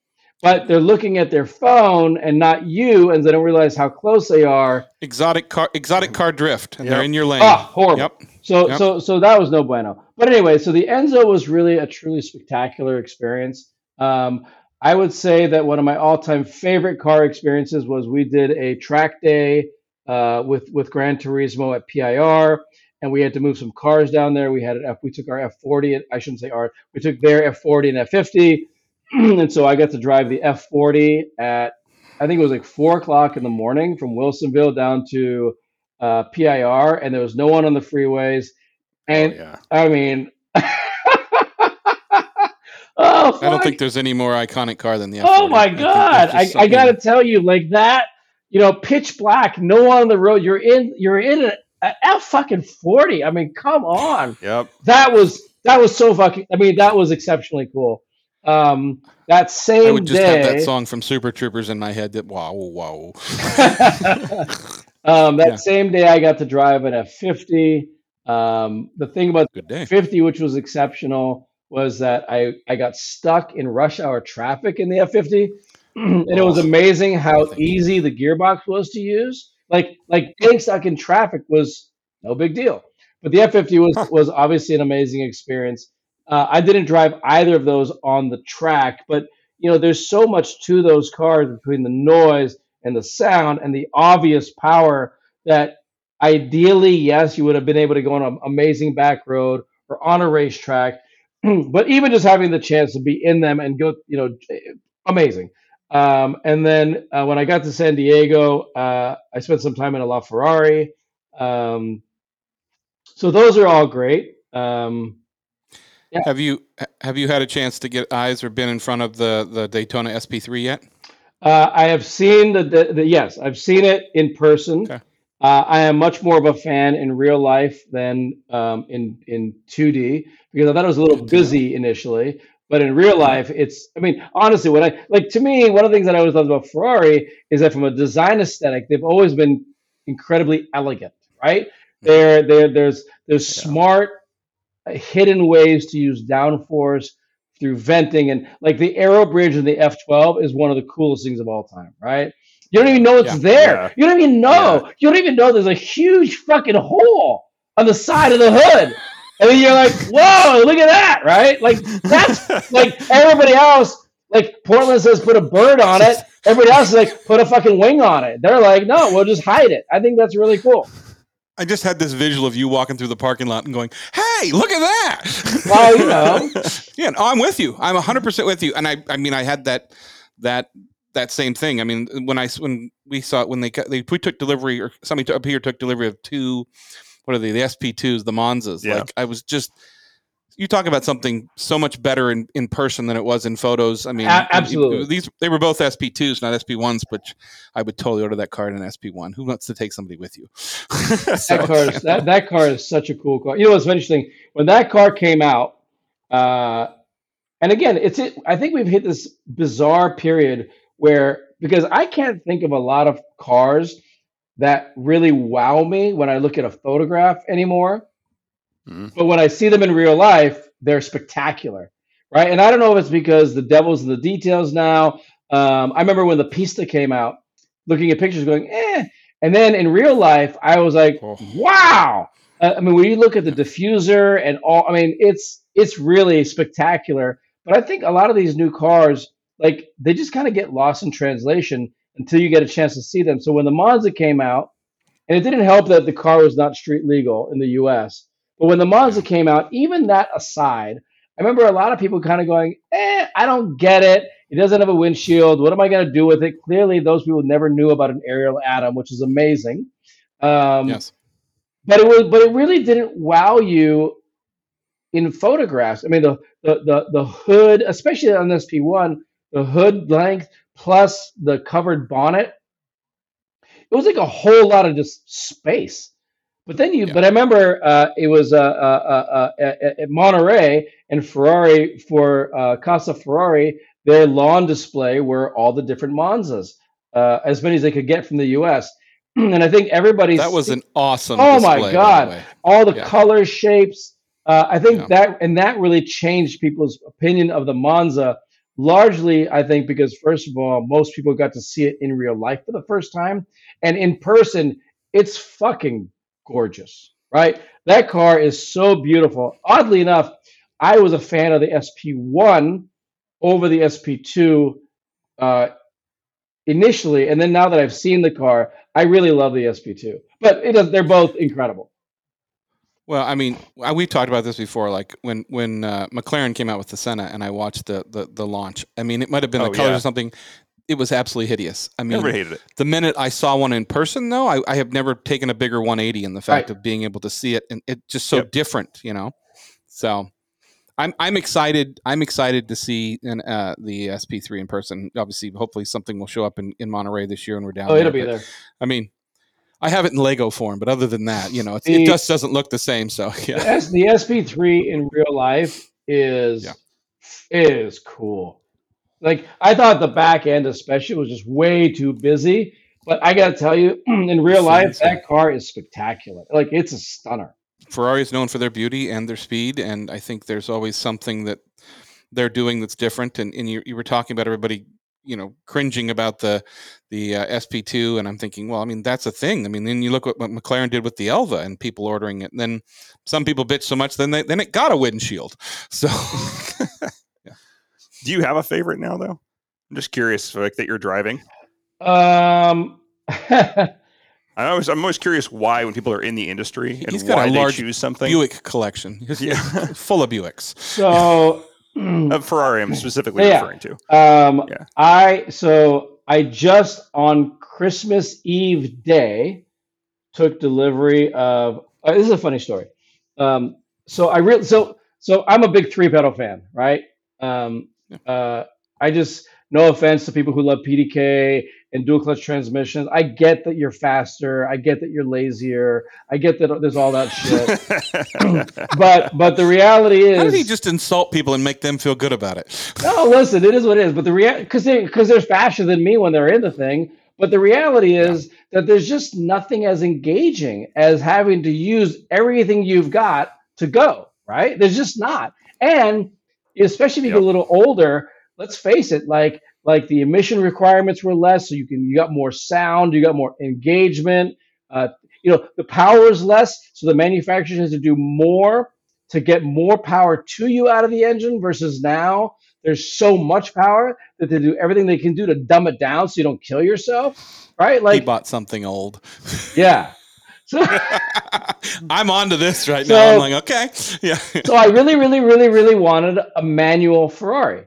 but they're looking at their phone and not you, and they don't realize how close they are. Exotic car, exotic car drift, and they're in your lane. Ah, horrible. Yep. So Yep. so so that was no bueno. But anyway, so the Enzo was really a truly spectacular experience. Um, I would say that one of my all-time favorite car experiences was we did a track day uh, with with Gran Turismo at PIR, and we had to move some cars down there. We had an F, we took our F40. and- I shouldn't say our. We took their F40 and F50, and so I got to drive the F40 at I think it was like four o'clock in the morning from Wilsonville down to uh, PIR, and there was no one on the freeways. And oh, yeah. I mean, oh, I don't think there's any more iconic car than the. Oh F40. my I think there's god! just I, I gotta tell you, like that, you know, pitch black, no one on the road. You're in, you're in a, a F fucking forty. I mean, come on. Yep. That was that was so fucking. I mean, that was exceptionally cool. Um, that same I would just day, have that song from Super Troopers in my head. That wow, wow. um, that Yeah. same day, I got to drive an F fifty. Um, the thing about Good day. 50, which was exceptional, was that I, I got stuck in rush hour traffic in the F50. and it was amazing how easy the gearbox was to use. Like like getting stuck in traffic was no big deal. But the F50 was was obviously an amazing experience. Uh, I didn't drive either of those on the track, but you know, there's so much to those cars between the noise and the sound and the obvious power that ideally, yes, you would have been able to go on an amazing back road or on a racetrack. but even just having the chance to be in them and go, you know, amazing. Um, and then uh, when I got to San Diego, uh, I spent some time in a LaFerrari. Um, so those are all great. Um, Yeah. Have you have you had a chance to get eyes or been in front of the the Daytona SP3 yet? uh, I have seen the, the, the yes, I've seen it in person. Okay. Uh, I am much more of a fan in real life than um, in in 2D because I thought it was a little busy initially. But in real life, it's I mean, honestly, what I like to me, one of the things that I always loved about Ferrari is that from a design aesthetic, they've always been incredibly elegant, right? There, there, there's there's Yeah. smart uh, hidden ways to use downforce through venting and like the aero bridge in the F12 is one of the coolest things of all time, right? You don't even know it's Yeah. there. Yeah. You don't even know. You don't even know there's a huge fucking hole on the side of the hood. And then you're like, whoa, look at that, right? Like that's like everybody else, like Portland says put a bird on it. Everybody else is like, put a fucking wing on it. They're like, no, we'll just hide it. I think that's really cool. I just had this visual of you walking through the parking lot and going, "Hey, look at that!" Well, you know. yeah, no, I'm with you. I'm 100 percent with you. And I, I mean, I had that, that, that same thing. I mean, when I when we saw it when they they we took delivery or somebody took- up here took delivery of two, what are they? The SP2s, the Monzas. Yeah. Like I was just. You talk about something so much better in, in person than it was in photos. I mean, A- absolutely. These they were both SP2s, not SP1s, but I would totally order that car in an SP1. Who wants to take somebody with you? So, that car is that, that car is such a cool car. You know what's interesting? When that car came out, uh, and again, it's it, I think we've hit this bizarre period where because I can't think of a lot of cars that really wow me when I look at a photograph anymore. Mhm. But when I see them in real life, they're spectacular, right? And I don't know if it's because the devil's in the details now. Um, I remember when the Pista came out, looking at pictures, going, eh. And then in real life, I was like, Oh. wow. Uh, I mean, when you look at the diffuser and all, I mean, it's it's really spectacular. But I think a lot of these new cars, like they just kind of get lost in translation until you get a chance to see them. So when the Monza came out, and it didn't help that the car was not street legal in the U.S. But when the Monza came out, even that aside, I remember a lot of people kind of going, "Eh, I don't get it. It doesn't have a windshield. What am I going to do with it?" Clearly, those people never knew about an Ariel Atom, which is amazing. Um, yes. but it was but it really didn't wow you in photographs. I mean the the the, the hood, especially on this P1, the hood length plus the covered bonnet, it was like a whole lot of just space. But then you, Yeah. but I remember uh, it was uh, uh, uh, uh, at, Monterey and Ferrari for uh, Casa Ferrari, their lawn display were all the different Monzas, uh, as many as they could get from the U.S. and I think everybody That was an awesome. Oh my display, the God. way. all the Yeah. colors, shapes. Uh, I think Yeah. that and that really changed people's opinion of the Monza. Largely, I think because first of all, most people got to see it in real life for the first time, and in person, it's fucking gorgeous, right? That car is so beautiful. Oddly enough, I was a fan of the SP1 over the SP2 uh, initially, and then now that I've seen the car, I really love the SP2. But it they're both incredible. Well, I mean, uh, we've talked about this before. Like when when uh, McLaren came out with the Senna, and I watched the the, the launch. I mean, it might have been Oh, the colors yeah. or something. It was absolutely hideous. I mean, Never hated it. the minute I saw one in person, though, I, I have never taken a bigger 180 in the fact Right. of being able to see it, and it's just so Yep. different, you know. So, I'm I'm excited. I'm excited to see an, uh, the SP3 in person. Obviously, hopefully, something will show up in, in Monterey this year, and we're down. Oh, it'll be But, there. I mean, I have it in Lego form, but other than that, you know, it's, The- it just doesn't look the same. So, The, yeah, S, the SP3 in real life is Yeah. is cool. Like I thought the back end especially was just way too busy, but I got to tell you, in real life, that car is spectacular. Like it's a stunner. Ferrari is known for their beauty and their speed, and I think there's always something that they're doing that's different. And, and you, you were talking about everybody, you know, cringing about the the uh, SP2, and I'm thinking, well, I mean, that's a thing. I mean, then you look at what McLaren did with the Elva, and people ordering it. And then some people bitch so much, then they, then it got a windshield. So Do you have a favorite now, though? I'm just curious, like that you're driving. Um, I always, I'm always curious why, when people are in the industry, and He's got a why they large choose something. Buick collection, He's- Yeah. full of Buicks. so Uh, Ferrari, I'm specifically Yeah. referring to. Um, Yeah. I so I just on Christmas Eve day took delivery of. Uh, this is a funny story. Um, so I really so so I'm a big three pedal fan, right? Um, uh, I just no offense to people who love PDK and dual clutch transmissions. I get that you're faster. I get that you're lazier. I get that there's all that shit. but but the reality is, How did he is just insult people and make them feel good about it? no, listen, it is what it is. But the reality, because they because they're faster than me when they're in the thing. But the reality is that there's just nothing as engaging as having to use everything you've got to go. Right? There's just not. And especially if you get a little older, let's face it, like like the emission requirements were less, so you can you got more sound, you got more engagement. Uh, you know, the power is less, so the manufacturer has to do more to get more power to you out of the engine versus now there's so much power that they do everything they can do to dumb it down so you don't kill yourself right Like he bought something old. yeah so, I'm on to this right So- now. I'm like, okay, yeah. so i really really really really wanted a manual ferrari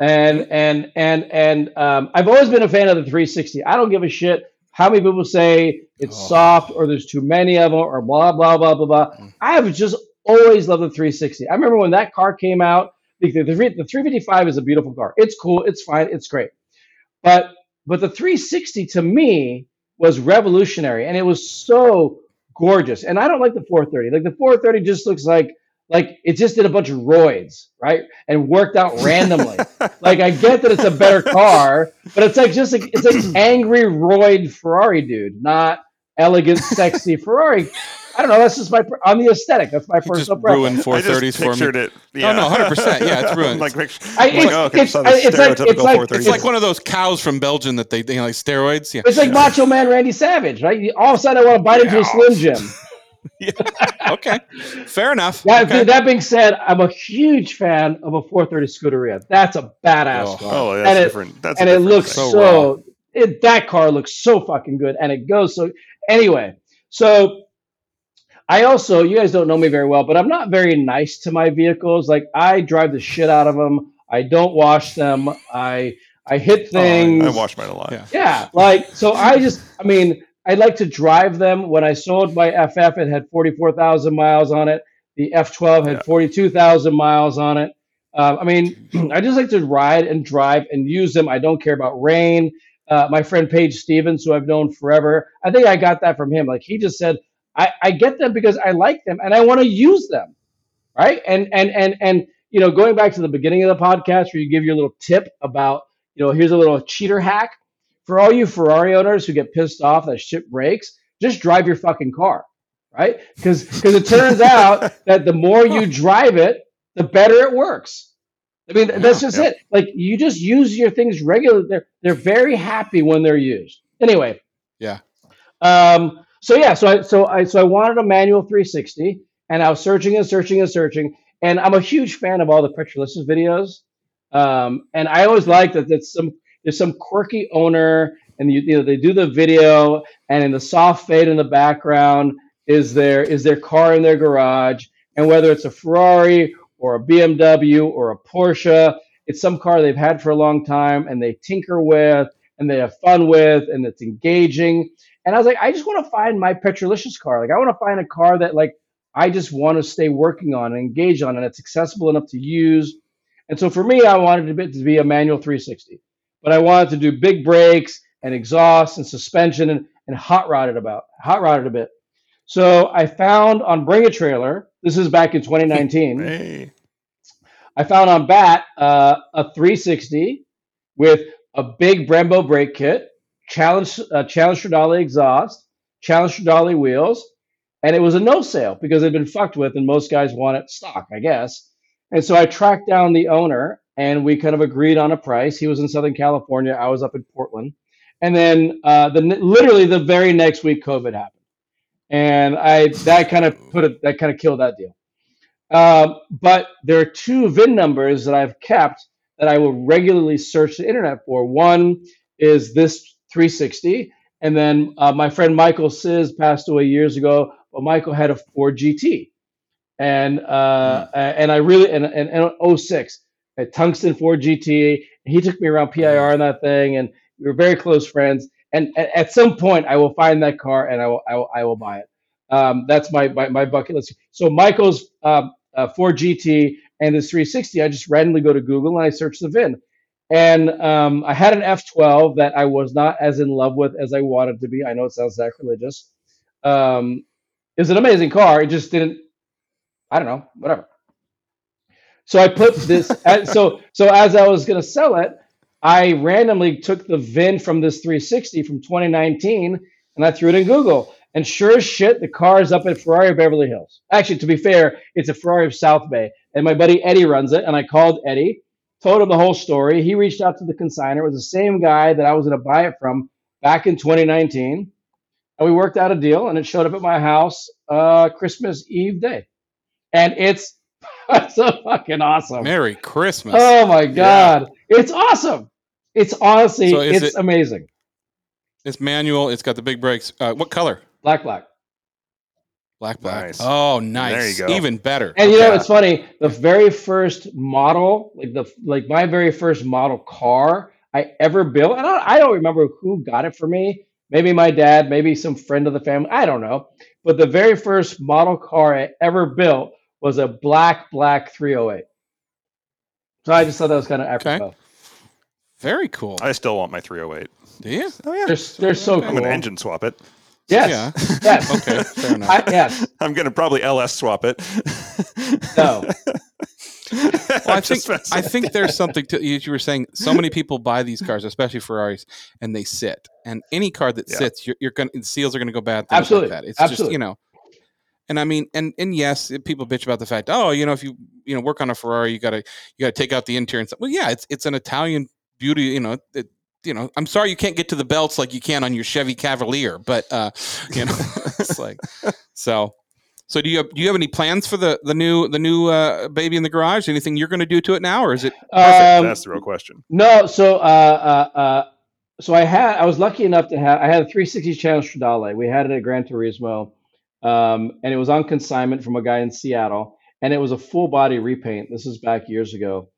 and and and and um, i've always been a fan of the 360 i don't give a shit how many people say it's Oh. soft or there's too many of them or blah blah blah blah blah. Mm. i have just always loved the 360 i remember when that car came out the, the, the 355 is a beautiful car. It's cool. It's fine. It's great. But but the 360 to me was revolutionary and it was so gorgeous. And i don't like the 430 like the 430 just looks like like it just did a bunch of roids right and worked out randomly like i get that it's a better car but it's like just like it's like angry roid ferrari dude not elegant sexy ferrari i don't know that's just my per- on the aesthetic that's my He just personal preference ruined I 430s just for me. pictured it. Oh, no, 100%. Yeah, it's ruined. like, picture, I- like, it's- oh, okay, it's- so the it's like- it's stereotypical like- 430. It's like one of those cows from Belgium that they, they like steroids. Yeah. it's like macho man randy savage right all of a sudden i want to bite into a slim jim Okay. Fair enough. That, Okay. that being said, I'm a huge fan of a 430 Scuderia. That's a badass Oh. car. Oh, that's and it, different. That's a and it looks. So so, it, that car looks so fucking good and it goes so anyway. So I also, you guys don't know me very well, but I'm not very nice to my vehicles. Like I drive the shit out of them. I don't wash them. I I hit Oh, I- things. I, wash mine a lot. Yeah. Yeah, like so. I just, I mean, I like to drive them. When I sold my FF, it had forty-four thousand miles on it. The F12 had Yeah. forty-two thousand miles on it. Uh, I mean, I just like to ride and drive and use them. I don't care about rain. Uh, my friend Paige Stevens, who I've known forever, I think I got that from him. Like he just said, I, I get them because I like them and I want to use them, right? And and and and you know, going back to the beginning of the podcast where you give your little tip about, you know, here's a little cheater hack for all you Ferrari owners who get pissed off that shit breaks. Just drive your fucking car, right? Because because it turns out that the more you drive it, the better it works. I mean, that's just it. Like you just use your things regularly. They're they're very happy when they're used. Anyway. Yeah. Um. So yeah. So I so I so I wanted a manual 360, and I was searching and searching and searching, and I'm a huge fan of all the Petrolicious videos. Um. And I always like that. That's some there's some quirky owner, and you, you know they do the video, and in the soft fade in the background is their is their car in their garage, and whether it's a Ferrari or a BMW or a Porsche. It's some car they've had for a long time and they tinker with and they have fun with and it's engaging. And I was like, I just want to find my Petrolicious car. Like, I want to find a car that like I just want to stay working on and engage on, and it's accessible enough to use. And so for me, I wanted it to be a manual 360, but I wanted to do big brakes and exhaust and suspension and, and hot rod it about hot rod it a bit. So I found on Bring a Trailer. This is back in 2019. Hey. I found on BaT uh, a 360 with a big Brembo brake kit, Challenge uh, Challenge Stradale exhaust, Challenge Stradale wheels, and it was a no sale because it had been fucked with, and most guys want it stock, I guess. And so I tracked down the owner, and we kind of agreed on a price. He was in Southern California, I was up in Portland, and then uh, the literally the very next week, COVID happened, and I that kind of put it that kind of killed that deal. Um, but there are two VIN numbers that I've kept that I will regularly search the internet for. One is this 360, and then uh, my friend Michael Siz passed away years ago, but Michael had a Ford GT, and uh, and I really and and, and 06. A tungsten Ford GT. He took me around PIR on that thing, and we were very close friends. And at, at some point, I will find that car and I will I will, I will buy it. Um, that's my, my my bucket list. So Michael's um, uh, Ford GT and this 360, I just randomly go to Google and I search the VIN. And um, I had an F12 that I was not as in love with as I wanted to be. I know it sounds sacrilegious. Um, it was an amazing car. It just didn't. I don't know. Whatever. So I put this. so so as I was going to sell it, I randomly took the VIN from this 360 from 2019 and I threw it in Google. And sure as shit, the car is up at Ferrari of Beverly Hills. Actually, to be fair, it's a Ferrari of South Bay. And my buddy Eddie runs it. And I called Eddie, told him the whole story. He reached out to the consigner. It was the same guy that I was going to buy it from back in 2019. And we worked out a deal and it showed up at my house uh, Christmas Eve day. And it's so fucking awesome. Merry Christmas. Oh my God. It's awesome. It's honestly, So it's it- amazing. It's manual. It's got the big brakes. Uh, what color? Black, black. Black, black. Nice. Oh, nice. There you go. Even better. And you know, Okay. it's funny. The very first model, like the like my very first model car I ever built, and I, I don't remember who got it for me. Maybe my dad, maybe some friend of the family. I don't know. But the very first model car I ever built was a black, black 308. So I just thought that was kind of Okay. apropos. Very cool. I still want my 308. Do you? Oh yeah, They're, they're so cool. I'm cool. gonna engine swap it. Yes. Yeah. Yes. Okay. Fair enough. I, yes. I'm gonna probably LS swap it. No. Well, I think. I think there's something to you you were saying. So many people buy these cars, especially Ferraris, and they sit. And any car that Yeah. sits, you're, you're going to seals are going to go bad. Absolutely. like that. It's just Absolutely. you know. And I mean, and and yes, people bitch about the fact, oh, you know, if you you know work on a Ferrari, you gotta you gotta take out the interior and stuff. Well, yeah, it's it's an Italian beauty. You know, it, you know. I'm sorry you can't get to the belts like you can on your Chevy Cavalier, but uh, you know, it's like so. So do you have, do you have any plans for the the new the new uh, baby in the garage? Anything you're going to do to it now, or is it Um, That's the real question. No, so uh, uh, uh, so I had I was lucky enough to have I had a 360 Challenge Stradale. We had it at Gran Turismo, um, and it was on consignment from a guy in Seattle, and it was a full body repaint. This is back years ago,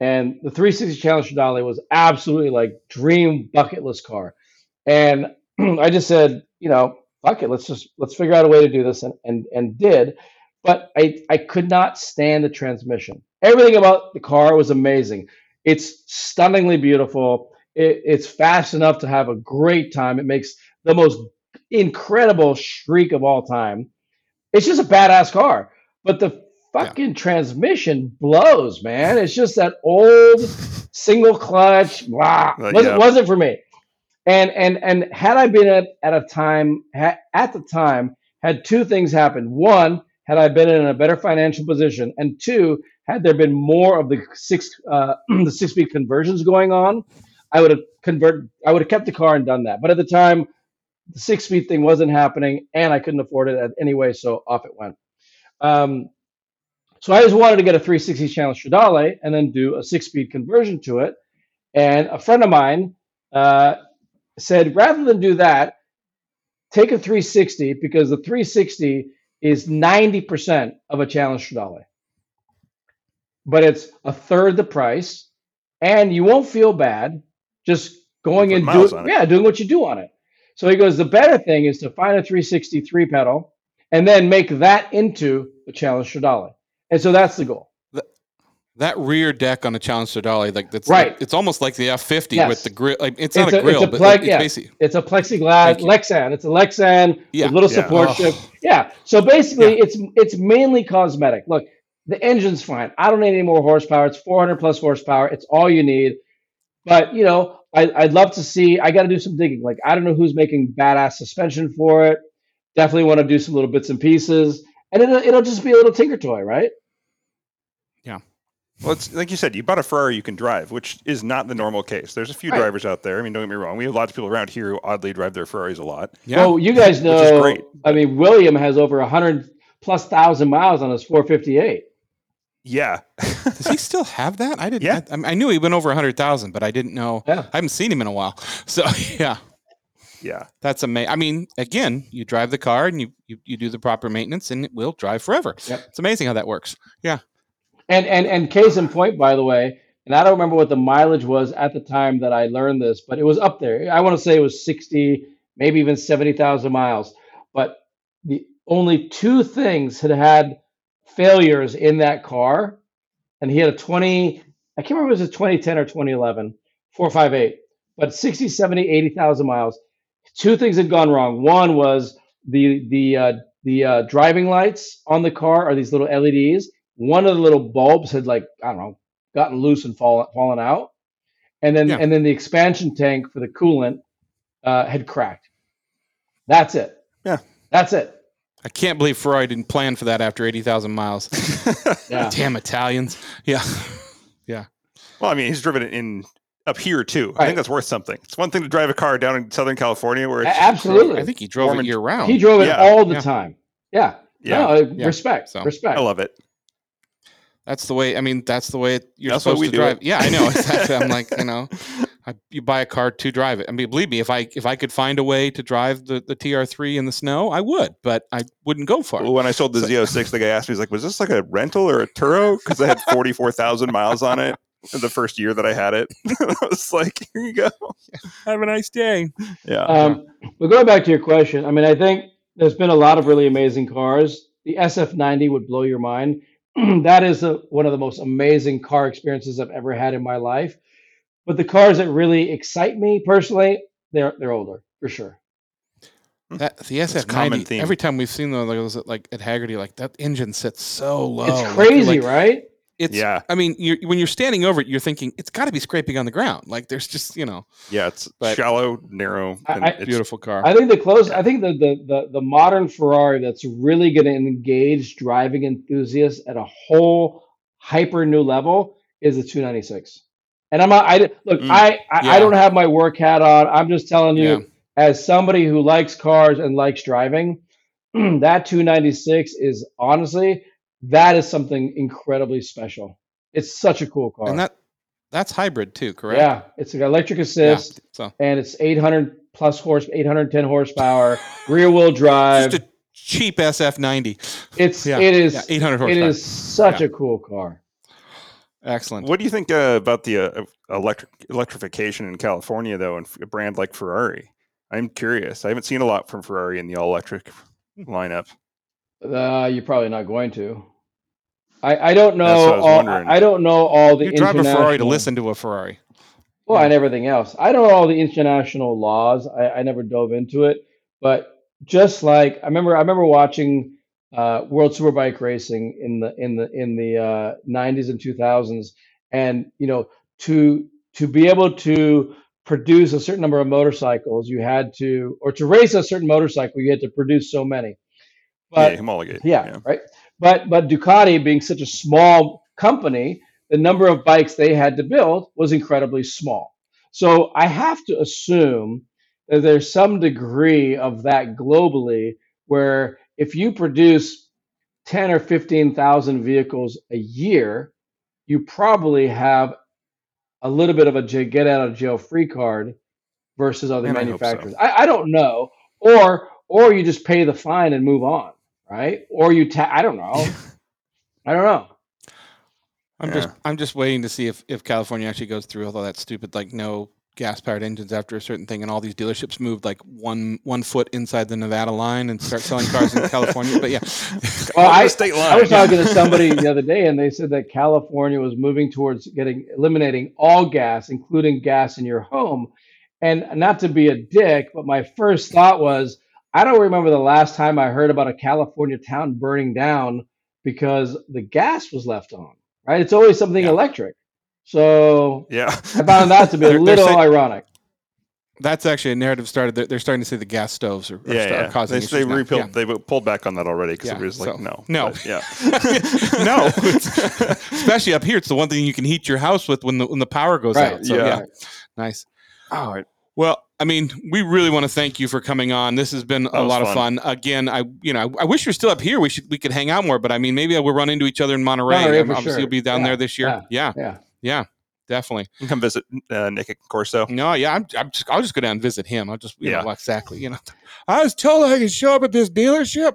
and the 360 Challenge Stradale was absolutely like dream bucket list car, and I just said, you know, fuck it, let's just let's figure out a way to do this, and and and did, but I I could not stand the transmission. Everything about the car was amazing. It's stunningly beautiful. It, it's fast enough to have a great time. It makes the most incredible shriek of all time. It's just a badass car. But the fucking transmission blows, man. It's just that old single clutch. Blah. Uh, wasn't, yeah. wasn't for me. And and and had I been at, at a time ha, at the time had two things happened. One, had I been in a better financial position, and two, had there been more of the six uh, the six speed conversions going on, I would have converted. I would have kept the car and done that. But at the time, the six speed thing wasn't happening, and I couldn't afford it anyway, so off it went. Um, so I just wanted to get a 360 Challenge Stradale and then do a six speed conversion to it. And a friend of mine uh, said, rather than do that, take a 360 because the 360 is 90% of a challenge Stradale. But it's a third the price, and you won't feel bad just going and miles do on it. yeah, doing what you do on it. So he goes, the better thing is to find a 363 pedal and then make that into a challenge Stradale. And so that's the goal. that rear deck on a Challenge Stradale? Like that's Right. it's almost like the F50 Yes. with the grill. Like it's, It's not a- a, it's grill, a but plug- it's yeah. basically It's a plexiglass Lexan. It's a Lexan Yeah. with little Yeah. support Oh. strip. Yeah. So basically, it's it's mainly cosmetic. Look, the engine's fine. I don't need any more horsepower. It's 400 plus horsepower. It's all you need. But you know, I, I'd love to see. I got to do some digging. Like I don't know who's making badass suspension for it. Definitely want to do some little bits and pieces, and it'll it'll just be a little tinker toy, right? Yeah. Well, it's like you said, you bought a Ferrari you can drive, which is not the normal case. There's a few Right. drivers out there. I mean, don't get me wrong. We have lots of people around here who oddly drive their Ferraris a lot. yeah. Well, you guys is know. great. I mean, William has over 100 plus thousand miles on his 458. Yeah, Does he still have that? I didn't. Yeah. I, I knew he went over a hundred thousand, but I didn't know. Yeah. I haven't seen him in a while. So yeah, yeah. that's amazing. I mean, again, you drive the car and you, you you do the proper maintenance, and it will drive forever. Yep. It's amazing how that works. Yeah. And and and case in point, by the way, and I don't remember what the mileage was at the time that I learned this, but it was up there. I want to say it was sixty, maybe even seventy thousand miles. But the only two things had had failures in that car, and he had a twenty. I can't remember if it was a 2010 or 2011, 458, but 60, 70, 80,000 miles. Two things had gone wrong. One was the the uh, the uh, driving lights on the car are these little LEDs. One of the little bulbs had like I don't know gotten loose and fallen fallen out, and then Yeah. and then the expansion tank for the coolant uh, had cracked. That's it. Yeah. that's it. I can't believe Ferrari didn't plan for that after 80,000 miles. Yeah, Damn Italians. Yeah. Yeah. Well, I mean, he's driven it in up here too. I think that's worth something. It's one thing to drive a car down in Southern California where it's absolutely. I think he drove it and- year round. he drove it Yeah. all the Yeah. time. Yeah, Yeah, No, uh, Yeah. respect, So, respect. I love it. That's the way. I mean, that's the way it, you're That's why supposed we to do drive. it. Yeah, I know. Exactly. I'm like, you know, I, you buy a car to drive it. I mean, believe me, if I if I could find a way to drive the, the TR3 in the snow, I would, but I wouldn't go for it. Well, when I sold the So- Z06, the guy asked me, he's like, was this like a rental or a Turo? Because I had 44,000 miles on it the first year that I had it. I was like, here you go. Have a nice day. Yeah. Um, but going back to your question, I mean, I think there's been a lot of really amazing cars. The SF90 would blow your mind. that is a, one of the most amazing car experiences I've ever had in my life. But the cars that really excite me personally, they're they're older for sure. Hmm. That the That's a common SF90. theme. Every time we've seen those, like at Hagerty, like that engine sits so low. it's crazy, like, right? It's. Yeah. I mean, you're, when you're standing over it, you're thinking it's got to be scraping on the ground. Like there's just you know, yeah. It's but- shallow, narrow. I- and I- it's- beautiful car. I think the close. I think the the the, the modern Ferrari that's really going to engage driving enthusiasts at a whole hyper new level is the 296. And I'm not. I look. Mm, I I, yeah. I don't have my work hat on. I'm just telling you, Yeah. as somebody who likes cars and likes driving, that 296 is honestly that is something incredibly special. It's such a cool car. and that that's hybrid too, correct? yeah, it's got electric Yeah. assist So and it's 800 plus horse, 810 horsepower, rear wheel drive. just a cheap SF90. It's Yeah, it is yeah, 800 it horsepower. is such Yeah. a cool car. Excellent. What do you think uh, about the uh, electric electrification in California, though, and a brand like Ferrari? I'm curious. I haven't seen a lot from Ferrari in the all electric lineup. Uh, you're probably not going to. I, I don't know. That's what I was all, wondering. I don't know all the You drive a Ferrari to international- listen to a Ferrari. Well, and everything else. I don't know all the international laws. I, I never dove into it, but just like I remember, I remember watching uh, World Superbike racing in the in the in the uh, 90s and 2000s, and you know to to be able to produce a certain number of motorcycles, you had to, or to race a certain motorcycle, you had to produce so many. But yeah, homologate. yeah, right. But but Ducati being such a small company, the number of bikes they had to build was incredibly small. So I have to assume that there's some degree of that globally where if you produce 10 or 15,000 vehicles a year, you probably have a little bit of a get out of jail free card versus other Man, I so. manufacturers. I, I don't know. Or or you just pay the fine and move on, right? Or you ta- I don't know. I don't know. I'm just I'm just waiting to see if, if California actually goes through all that stupid like no gas powered engines after a certain thing and all these dealerships moved like one one foot inside the Nevada line and start selling cars in California. But yeah. Well, I- state I was talking to somebody the other day, and they said that California was moving towards getting eliminating all gas, including gas in your home. And not to be a dick, but my first thought was, I don't remember the last time I heard about a California town burning down because the gas was left on. Right? It's always something Yeah. electric. So Yeah. I found that to be a They're- they're little saying- ironic. That's actually a narrative started. They're, they're starting to say the gas stoves are, are, Yeah, sta- yeah. are causing They, issues they repealed, Yeah. they pulled back on that already because Yeah, it was like so- no, no. but yeah, no, especially up here, it's the one thing you can heat your house with when the when the power goes Right. out. So, Yeah. yeah, nice. All right. Well, I mean, we really want to thank you for coming on. This has been a That was lot of fun. fun. Again, I you know I, I wish you're still up here. We should we could hang out more, but I mean, maybe we'll run into each other in Monterey. Monterey, for Obviously, sure. you'll be down Yeah, there this year. Yeah, Yeah. yeah. Definitely. You can come visit uh, Nick at Corso. No, yeah, I'm, I'm just, I'll just go down and visit him. I'll just, you Yeah. know, exactly. You know, I was told I could show up at this dealership.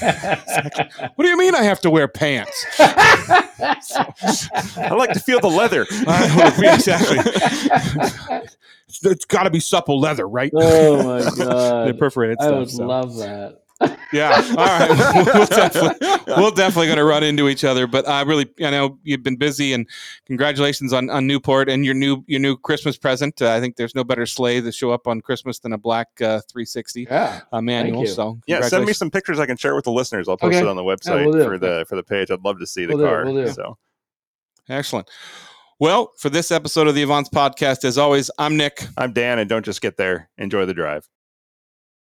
What do you mean I have to wear pants? I like to feel the leather. Yeah, exactly. It's, it's got to be supple leather, right? oh my the god. perforated I stuff. would so. love that. Yeah. All right. we'll definitely, we'll definitely going to run into each other. But I really, I know you've been busy, and congratulations on, on Newport and your new your new Christmas present. Uh, I think there's no better sleigh to show up on Christmas than a black uh, 360 Yeah. uh, manual. you. So Yeah, send me some pictures I can share with the listeners. I'll post Okay. it on the website we'll for the for the page. I'd love to see the We'll do, car. we'll do. So Excellent. Well, for this episode of the Avants podcast, as always, I'm Nick. I'm Dan, and don't just get there. Enjoy the drive.